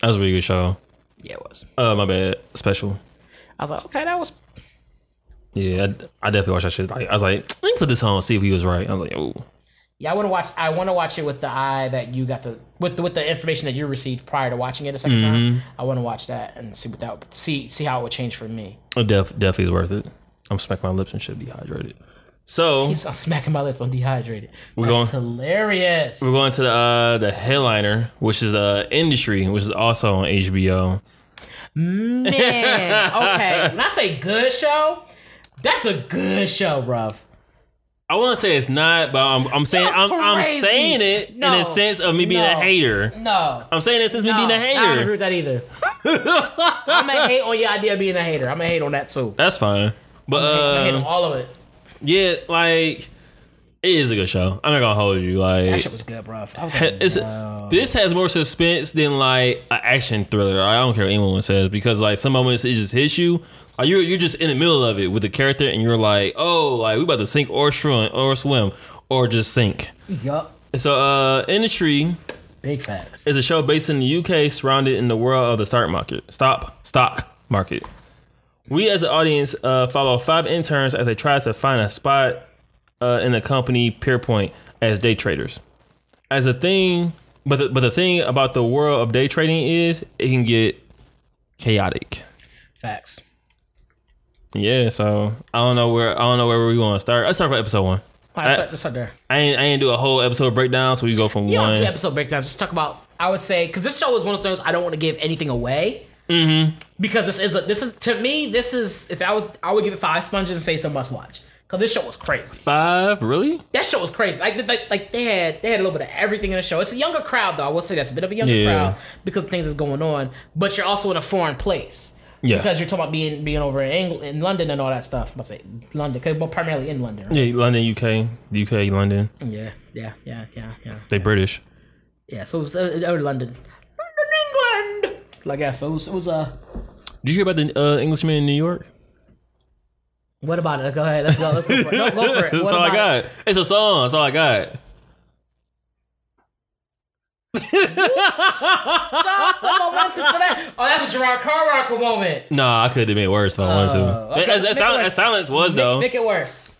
that was a really good show. Yeah, it was. Uh, my bad, special. I was like, okay, that was. Yeah, I, I definitely watched that shit. Like, I was like, let me put this on, see if he was right. I was like, oh, Yeah, I want to watch. I want to watch it with the eye that you got the with the, with the information that you received prior to watching it a 2nd time. I want to watch that and see what that would- see see how it would change for me. it def, definitely is worth it. I'm smacking my lips and shit dehydrated. So He's I'm smacking my lips on dehydrated. We're That's going- hilarious. we're going to the uh, the headliner, which is uh industry, which is also on HBO. Man, [laughs] okay. When I say good show, that's a good show, bruv. I want to say it's not, but I'm, I'm saying I'm, I'm saying it in No. a sense of me being a hater. No. I'm saying it since me No, being a I don't agree with that either. [laughs] I'm gonna hate on your idea of being a hater. I'm gonna hate on that too. That's fine. But I'm gonna hate on uh, all of it. yeah, like it is a good show. I'm not gonna hold you. Like That shit was good, bruv. I was like, no. this has more suspense than like an action thriller. I don't care what anyone says because like some moments it just hits you. Like you're you're just in the middle of it with the character and you're like, oh, like we about to sink or swim or swim or just sink. yup. So uh, industry Big facts. is a show based in the UK surrounded in the world of the stock market. Stop stock market. We as an audience uh, follow five interns as they try to find a spot uh, in the company Pierpoint as day traders. As a thing, but the, but the thing about the world of day trading is it can get chaotic. Facts. Yeah, so I don't know where I don't know where we want to start. Let's start from episode one. All right, let's start, there. I ain't I ain't do a whole episode breakdown, so we go from You one. do episode breakdowns. Just talk about. I would say because this show is one of those I don't want to give anything away. Mm-hmm. Because this is a this is to me this is if I was I would give it five sponges and say it's a must watch. Cause this show was crazy. Five, really? That show was crazy. Like, like, like they had they had a little bit of everything in the show. It's a younger crowd though. I will say that's a bit of a younger Yeah. crowd because things is going on. But you're also in a foreign place. Yeah. Because you're talking about being being over in England, in London and all that stuff. I say London, cause, well, primarily in London. Right? Yeah, London, UK, UK, London. Yeah, yeah, yeah, yeah, yeah. They British. Yeah, so it was uh, uh, London, London, England. Like yeah, so it was, it was uh. Did you hear about the uh, Englishman in New York? What about it? Go ahead. Let's go. Let's go for it. No, go for it. [laughs] That's What all I about got. It's a song. That's all I got. Stop the momentum for that. Oh, that's a Jerrod Carmichael moment. Nah, I could have made it worse if I wanted to. Oh, okay. That- that- that sil- worse. silence was though. Make, make it worse.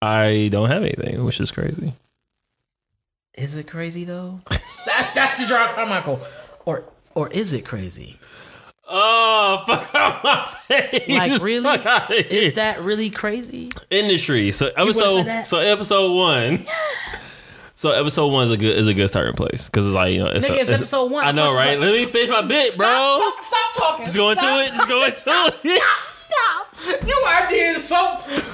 I don't have anything, which is crazy. Is it crazy though? [laughs] that's that's the Jerrod Carmichael. Or or is it crazy? Oh, [laughs] fuck out my face! Like [laughs] really? Fuck outta here. Is that really crazy? industry? So episode, so episode one. Yes. So episode one is a good is a good starting place because it's like you know it's, Nigga, a, it's episode one. I know, right? Let me finish my bit, bro. Stop, stop talking. Just go into Stop it. Just go into talking. it. Stop, stop. You are being so.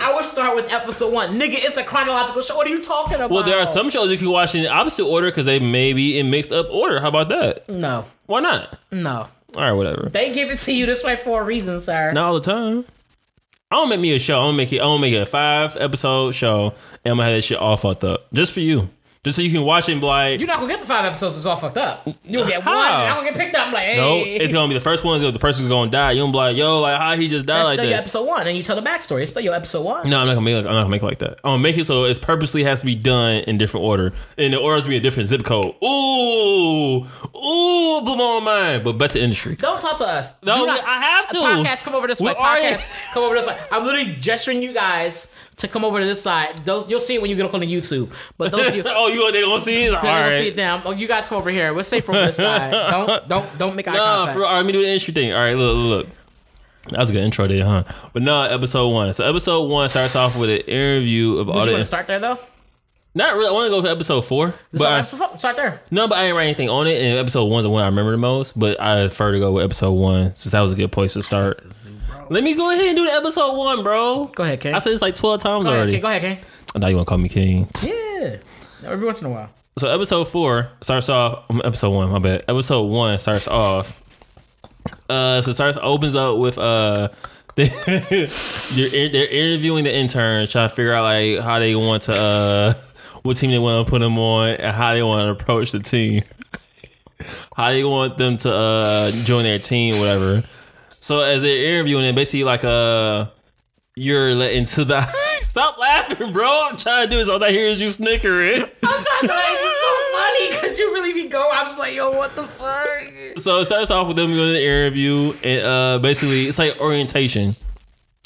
I would start with episode one. Nigga, it's a chronological show. What are you talking about? Well, there are some shows you can watch in the opposite order because they may be in mixed up order. How about that? No, Why not? no. All right, whatever. They give it to you this way for a reason, sir. Not all the time. I don't make me a show. I don't make it. I don't make it a five episode show, and I'm gonna have that shit all fucked up just for you, just so you can watch it and be like, You're not gonna get the five episodes. It's all fucked up. You'll get one. I'm gonna get picked up. I'm like, hey. no, it's gonna be the first one. The person's gonna die. You don't be like, yo, like how he just died That's like still your episode one, and you tell the backstory. It's still your episode one. No, I'm not gonna make. Like, I'm not gonna make it like that. I'm gonna make it so it purposely has to be done in different order, and the order has to be a different zip code. Ooh, ooh, blew my mind. But back to industry. Don't talk to us. No, not- I have to. Podcast, come over this We way. already- Podcast, come over this way. I'm literally gesturing you guys to come over to this side. Those, you'll see it when you get up on the YouTube. But those of you, [laughs] oh, you they gonna see it? All right. see it down. Oh, you guys come over here. We're safe from this side. [laughs] Don't don't don't make eye Nah, contact. for. All right, let me do the intro thing. All right, look, look, look. That was a good intro there, huh? But no, episode one. So episode one starts off with an interview of all you the. want to start there though? Not really. I want to go for episode four. But So I- episode- start there. no, but I didn't write anything on it. And episode one's the one I remember the most. But I prefer to go with episode one since that was a good place to start. Let me go ahead and do the episode one, bro. Go ahead, King. I said this like twelve times Go ahead, already. King. Go ahead, King. I thought you want to call me king. Yeah. Every once in a while. So episode four starts off. um, Episode one, my bad. Episode one starts off. Uh, so starts opens up with uh, [laughs] they're in- they're interviewing the intern, trying to figure out like how they want to uh, what team they want to put them on and how they want to approach the team. [laughs] how they want them to uh join their team, whatever. So as they're interviewing them, basically like uh you're let into the [laughs] stop laughing, bro. I'm trying to do this. All I hear is you snickering. I'm trying to it's so funny because you really be going. I'm just like, yo, what the fuck? So it starts off with them going to the interview, and uh, basically it's like orientation.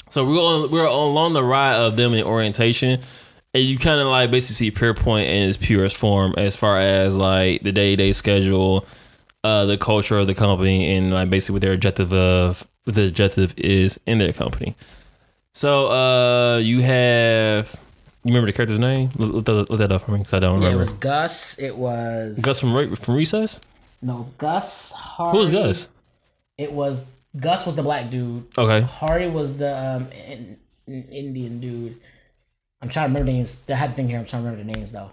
So we're on we're along the ride of them in orientation, and you kind of like basically see Pierpoint in its purest form as far as like the day to day schedule, uh, the culture of the company, and like basically what their objective of what the objective is in their company. So uh, you have you remember the character's name? Look, look, that, look that up for me because I don't Yeah, it was Gus. It was Gus from from Recess. No, it was Gus. Hari. Who was Gus? It was Gus was the black dude. Okay. Hari was the um, in, in- Indian dude. I'm trying to remember the names. I had to think here. I'm trying to remember the names though.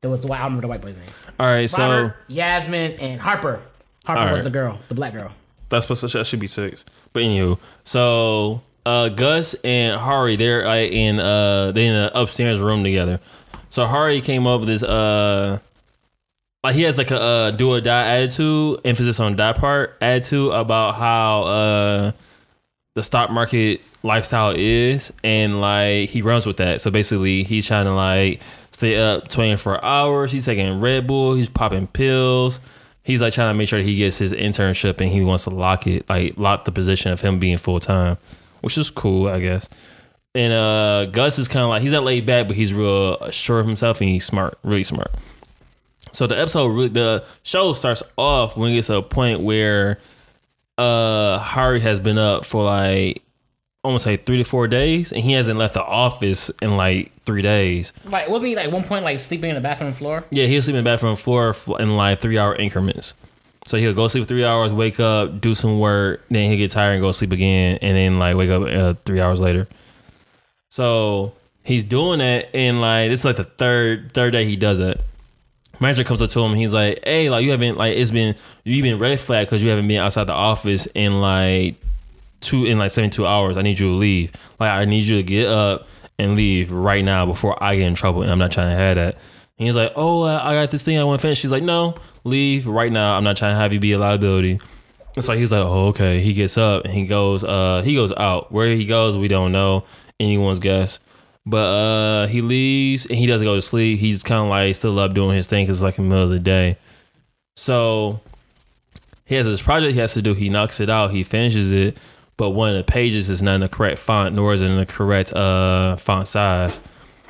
There was the white. I don't remember the white boy's name. All right. So. Yasmin, and Harper. Harper was the girl, the black girl. That's supposed to that should be six. But anywho, so uh Gus and Hari, they're like in uh they in the upstairs room together. So Hari came up with this uh like he has like a uh, do or die attitude, emphasis on die part attitude about how uh the stock market lifestyle is and like he runs with that. So basically he's trying to like stay up 24 hours. He's taking Red Bull, he's popping pills. He's like trying to make sure he gets his internship and he wants to lock it, like lock the position of him being full time, which is cool, I guess. And uh Gus is kind of like he's not laid back, but he's real sure of himself and he's smart, really smart. So the episode, really, the show starts off when it gets to a point where uh Hari has been up for like almost like three to four days, and he hasn't left the office in like three days. Like, wasn't he like one point like sleeping in the bathroom floor? Yeah, he'll sleep in the bathroom floor in like three hour increments. So he'll go sleep three hours, wake up, do some work, then he'll get tired and go sleep again, and then like wake up uh, three hours later. So he's doing that, and like this is like the third third day he does it. Manager comes up to him, he's like, "Hey, like you haven't like it's been you've been red flag because you haven't been outside the office in like two in like seventy two hours. I need you to leave. Like I need you to get up and leave right now before I get in trouble. And I'm not trying to have that." And he's like, "Oh, I got this thing I want to finish." She's like, "No, leave right now. I'm not trying to have you be a liability." And so he's like, "Oh, okay." He gets up and he goes. Uh, he goes out. Where he goes, we don't know. Anyone's guess. But uh, he leaves and he doesn't go to sleep. He's kind of like still up doing his thing because it's like in the middle of the day. So he has this project he has to do. He knocks it out. He finishes it, but one of the pages is not in the correct font, nor is it in the correct uh font size.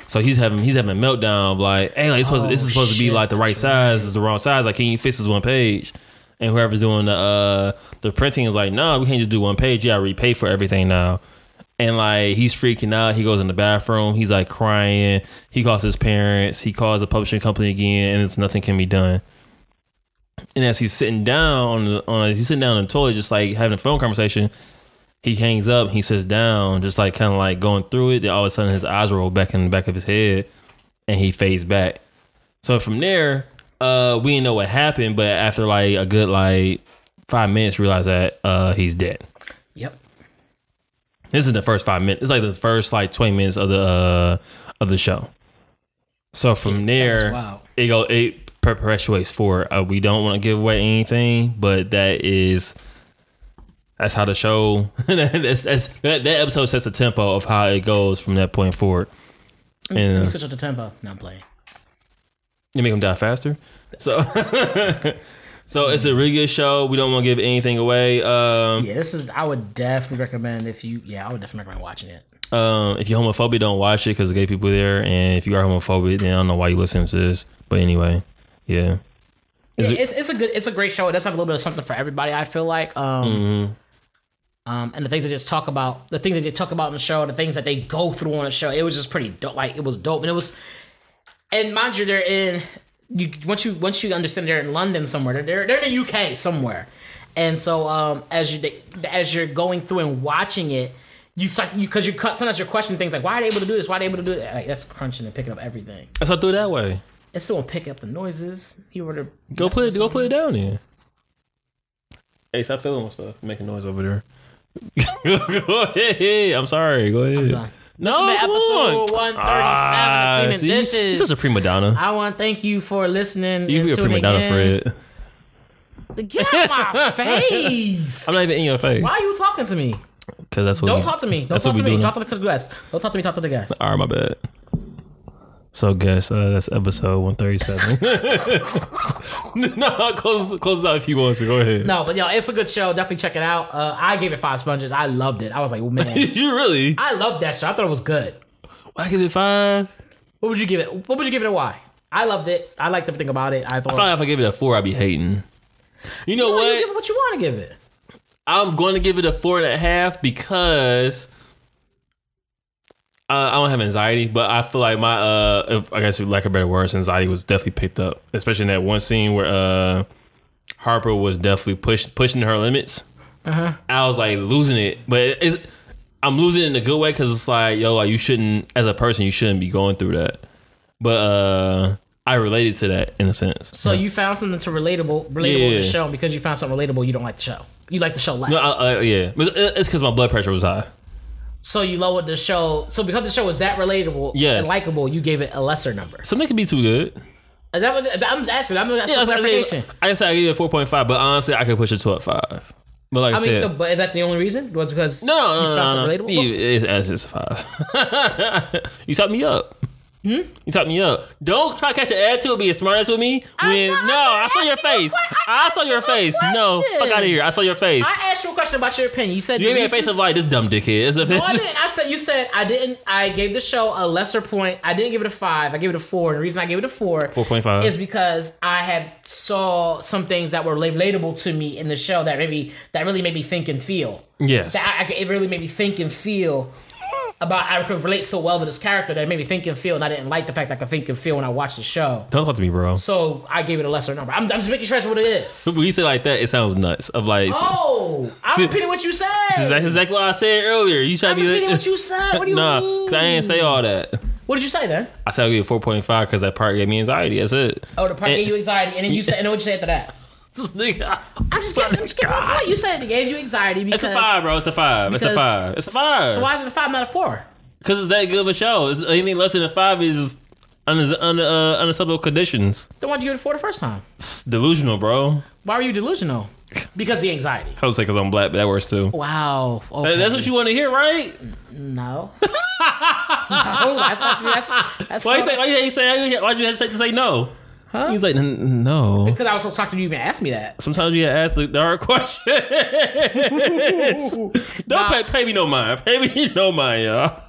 So he's having he's having a meltdown of like, hey, like, it's supposed to, this is Oh, supposed to be like the right that's size. Is the wrong size. Like, can you fix this one page? And whoever's doing the uh the printing is like, no, we can't just do one page. You gotta repay for everything now. And like he's freaking out. He goes in the bathroom. He's like crying. He calls his parents. He calls the publishing company again, and it's nothing can be done. And as he's sitting down on, the, on he's sitting down in the toilet, just like having a phone conversation, he hangs up. He sits down, just like kind of like going through it. Then all of a sudden, his eyes roll back in the back of his head, and he fades back. So from there, uh, we didn't know what happened, but after like a good like five minutes, realized that uh, he's dead. Yep. This is the first five minutes. It's like the first like twenty minutes of the uh, of the show. So from there, Wow. it go it perpetuates forward. Uh, we don't want to give away anything, but that is that's how the show. [laughs] that's, that's that, that episode sets the tempo of how it goes from that point forward. Let me And switch up the tempo. No, I'm playing. you make them die faster. So, [laughs] so it's a really good show. We don't want to give anything away. Um, Yeah, this is. I would definitely recommend if you. Yeah, I would definitely recommend watching it. Um, if you're homophobic, don't watch it because gay people there. And if you are homophobic, then I don't know why you listen to this. But anyway, yeah. Yeah, it- it's, it's a good. It's a great show. It does have a little bit of something for everybody. I feel like. Um, Mm-hmm. Um, and the things they just talk about, the things that they talk about in the show, the things that they go through on the show, it was just pretty dope. Like it was dope, and it was. And mind you, they're in. You once you once you understand they're in London somewhere. They're they're, they're in the UK somewhere, and so um as you as you're going through and watching it. You start you because you cut sometimes you're questioning things like why are they able to do this? Why are they able to do that? Like, that's crunching and picking up everything. That's why I threw it that way. It's still picking up the noises. You were to Go put it. Go put it down then. Hey, stop filming with stuff. Making noise over there. [laughs] go ahead. I'm sorry. Go ahead. No, This has episode on. 137 of Ah, Cleaning see? Dishes. You're a prima donna. I want to thank you for listening You be a prima donna, in. Fred. Get out my [laughs] face. I'm not even in your face. Why are you talking to me? Because that's what. Don't we- talk to me. Don't talk to me. doing. Talk to the guest. Don't talk to me. Talk to the guest. All right, my bad. So, guess uh, that's episode 137. [laughs] [laughs] no, close, close it out if you want to. Go ahead. No, but yo, it's a good show. Definitely check it out. Uh, I gave it five sponges. I loved it. I was like, oh, man. [laughs] you really? I loved that show. I thought it was good. I give it five. What would you give it? What would you give it? A why? I loved it. I liked everything about it. I thought. I find if I give it a four, I'd be hating. You know No, what? you give it what you want to give it. I'm going to give it a four and a half because I don't have anxiety, but I feel like my uh, if, I guess lack of better words, anxiety was definitely picked up, especially in that one scene where uh, Harper was definitely pushing pushing her limits. Uh-huh. I was like losing it, but I'm losing it in a good way because it's like yo, like you shouldn't, as a person, you shouldn't be going through that. But uh, I related to that in a sense. So you found something to relatable, relatable in Yeah. the show because you found something relatable. You don't like the show. You like the show less. No, I, I, yeah, it's because my blood pressure was high. So you lowered the show. So because the show was that relatable Yes. and likable, you gave it a lesser number. Something could be too good. Is that what I'm asking? I'm asking Yeah, for that's I gave. clarification. I said I gave it four point five, but honestly, I could push it to a five. But like I, I mean, said, but is that the only reason? Was because no, no, you no, no, no. relatable? You- It's, it's just a five. [laughs] you talked me up. Hmm? You talked me up. Don't try to catch an attitude, being smart ass with me. When not- no, I'm saw your asking you a face. que- I I saw your face. No, fuck out of here. I saw your face. I asked you a question about your opinion. You said you gave me a face of like this dumb dickhead. No, I didn't. I said you said I didn't. I gave the show a lesser point. I didn't give it a five. I gave it a four. And the reason I gave it a four, Four point five. is because I had saw some things that were relatable to me in the show that maybe that really made me think and feel. Yes. That I, I, it really made me think and feel about. I could relate so well to this character that it made me think and feel, and I didn't like the fact I could think and feel when I watched the show. Don't talk to me, bro. So I gave it a lesser number. I'm, I'm just making sure that's what it is. [laughs] When you say like that, it sounds nuts. Of like, Oh, I'm repeating what you said. that's exactly what I said earlier. You try to be repeating like, what you [laughs] said. What do you nah, mean? I didn't say all that. What did you say then? I said I'll give it four point five because that part gave me anxiety. That's it. Oh, the part And- gave you anxiety, and then you said, and then what you say after that? This nigga. I'm just getting, I'm just getting point. You said it gave you anxiety because. It's a five, bro. It's a five. It's a five. It's a five. So why is it a five, not a four? Because it's that good of a show. It's, anything less than a five is under, under uh, unacceptable conditions. Then why'd you give it a four the first time? It's delusional, bro. Why were you delusional? Because the anxiety. [laughs] I would say because I'm black, but that works too. Wow. Okay. That's what you want to hear, right? No. [laughs] no. That's that's. Why you say? Why you say? Why'd you hesitate to say no? Huh? He's like, "N- no. Because I was so shocked that you even asked me that. Sometimes you ask the, hard [laughs] questions. [laughs] Don't Nah. pay, pay me no mind. Pay me [laughs] no mind, y'all.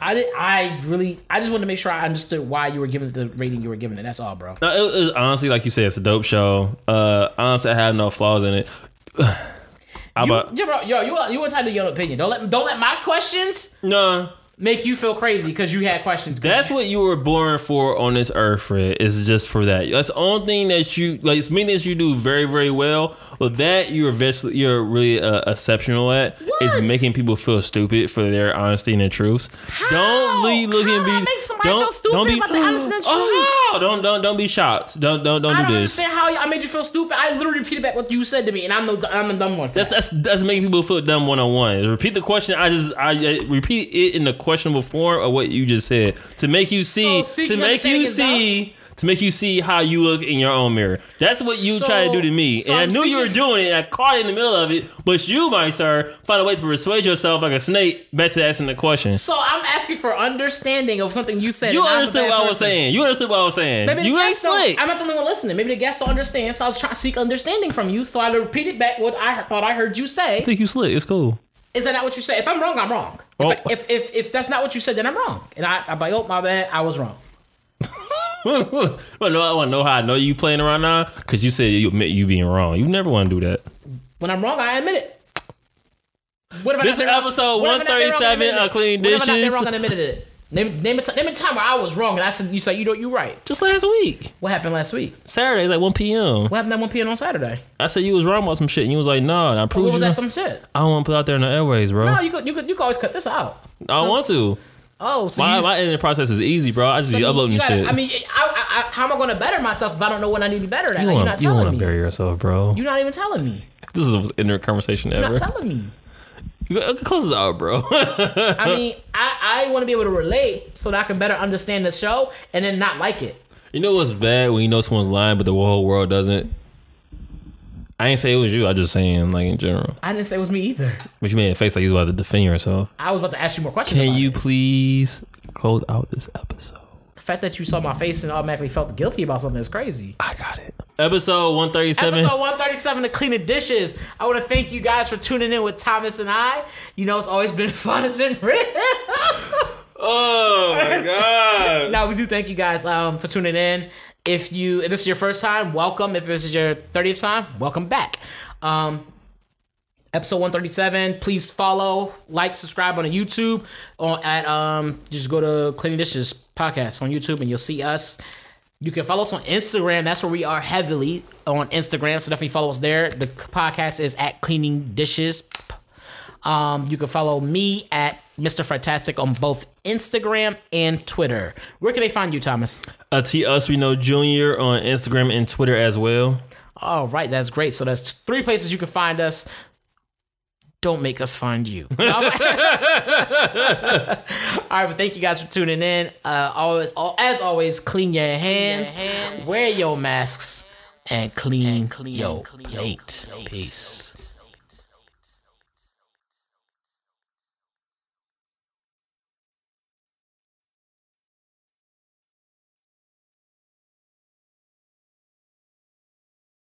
I did. I really. I just wanted to make sure I understood why you were giving the rating you were giving it. That's all, bro. No, it, it, honestly, like you said, it's a dope show. Uh, honestly, I have no flaws in it. [sighs] How You, about yo, bro, yo, you you entitled to your opinion. Don't let don't let my questions no? Make you feel crazy because you had questions. That's what you were born for on this earth, Fred. Is just for that. That's the only thing that you like. It's mean that you do very, very well. Well, that you're ves- you're really uh, exceptional at is making people feel stupid for their honesty and their truths. Don't be looking. How be make somebody don't feel stupid don't be. about the honesty and truth? Oh, don't don't don't be shocked. Don't don't don't I do don't this. understand how I made you feel stupid. I literally repeated back what you said to me, and I'm no, I'm a dumb one. That's that. that's that's making people feel dumb one on one. Repeat the question. I just I, I repeat it in the questionable form of what you just said to make you see So to make you see to make you see how you look in your own mirror. That's what you So- try to do to me, so and I I'm knew you were doing it. and I caught you in the middle of it, but you, my sir, find a way to persuade yourself like a snake back to asking the question. So I'm asking for understanding of something you said. You understood what I was saying. You understood what I was saying. Maybe you ain't slick. I'm not the only one listening. Maybe the guests don't understand. So I was trying to seek understanding from you. So I repeated back what I thought I heard you say. I think you slick. It's cool. Is that not what you said? If I'm wrong, I'm wrong. If, Oh. I- if, if, if that's not what you said, then I'm wrong. And I, I'm like, oh, my bad. I was wrong. [laughs] well, no, I want to know how I know you playing around now because you said you admit you being wrong. You never want to do that. When I'm wrong, I admit it. What if I This not been episode what if I wrong and 137 admitted of it? Clean What if I not Dishes. wrong and admitted it? Name, name, a t- name a time where I was wrong and I said you said you know you right. Just last week, What happened last week? Saturday, is like 1 p.m. What happened at 1 p.m. on Saturday? I said you was wrong about some shit, and you was like, "No, nah, I What proved was you." that? wrong. Some shit. I don't want to put it out there in the airways, bro. No, you could you could you could always cut this out. I don't want to. Oh, so My you, my editing process is easy, bro. I just so be you- uploading you gotta- shit. I mean, I, I, I, how am I going to better myself if I don't know what I need to be better at? you Like, don't you're want not you want telling to me. bury yourself, bro. You're not even telling me. this is an inner conversation You're ever. not telling me. Close this out, bro. I [laughs] mean, I, I want to be able to relate so that I can better understand the show and then not like it. you know what's bad when you know someone's lying, but the whole world doesn't. I ain't say it was you. I just saying like in general. I didn't say it was me either. But you made a face like you was about to defend yourself. I was about to ask you more questions. Can you it. please close out this episode? The fact that you saw my face and automatically felt guilty about something is crazy. I got it. Episode one thirty seven. Episode 137 of Cleaning Dishes. I want to thank you guys for tuning in with Thomas and I. You know, it's always been [laughs] fun. It's been real. Oh my god. [laughs] now, we do thank you guys um, for tuning in. If you if this is your first time, welcome. If this is your 30th time, welcome back. Um, episode 137. Please follow, like, subscribe on the YouTube on at um just go to Cleaning Dishes podcast on YouTube and you'll see us. You can follow us on Instagram. That's where we are heavily on Instagram. So definitely follow us there. The podcast is at Cleaning Dishes. Um, you can follow me at Mr. Fantastic on both Instagram and Twitter. Where can they find you, Thomas? Uh, T Us We Know Junior on Instagram and Twitter as well. All right, that's great. So that's three places you can find us. Don't make us find you. [laughs] All right, [laughs] but thank you guys for tuning in. Uh, always, all, as always, clean your hands, wear your masks, and clean, your plate. Peace.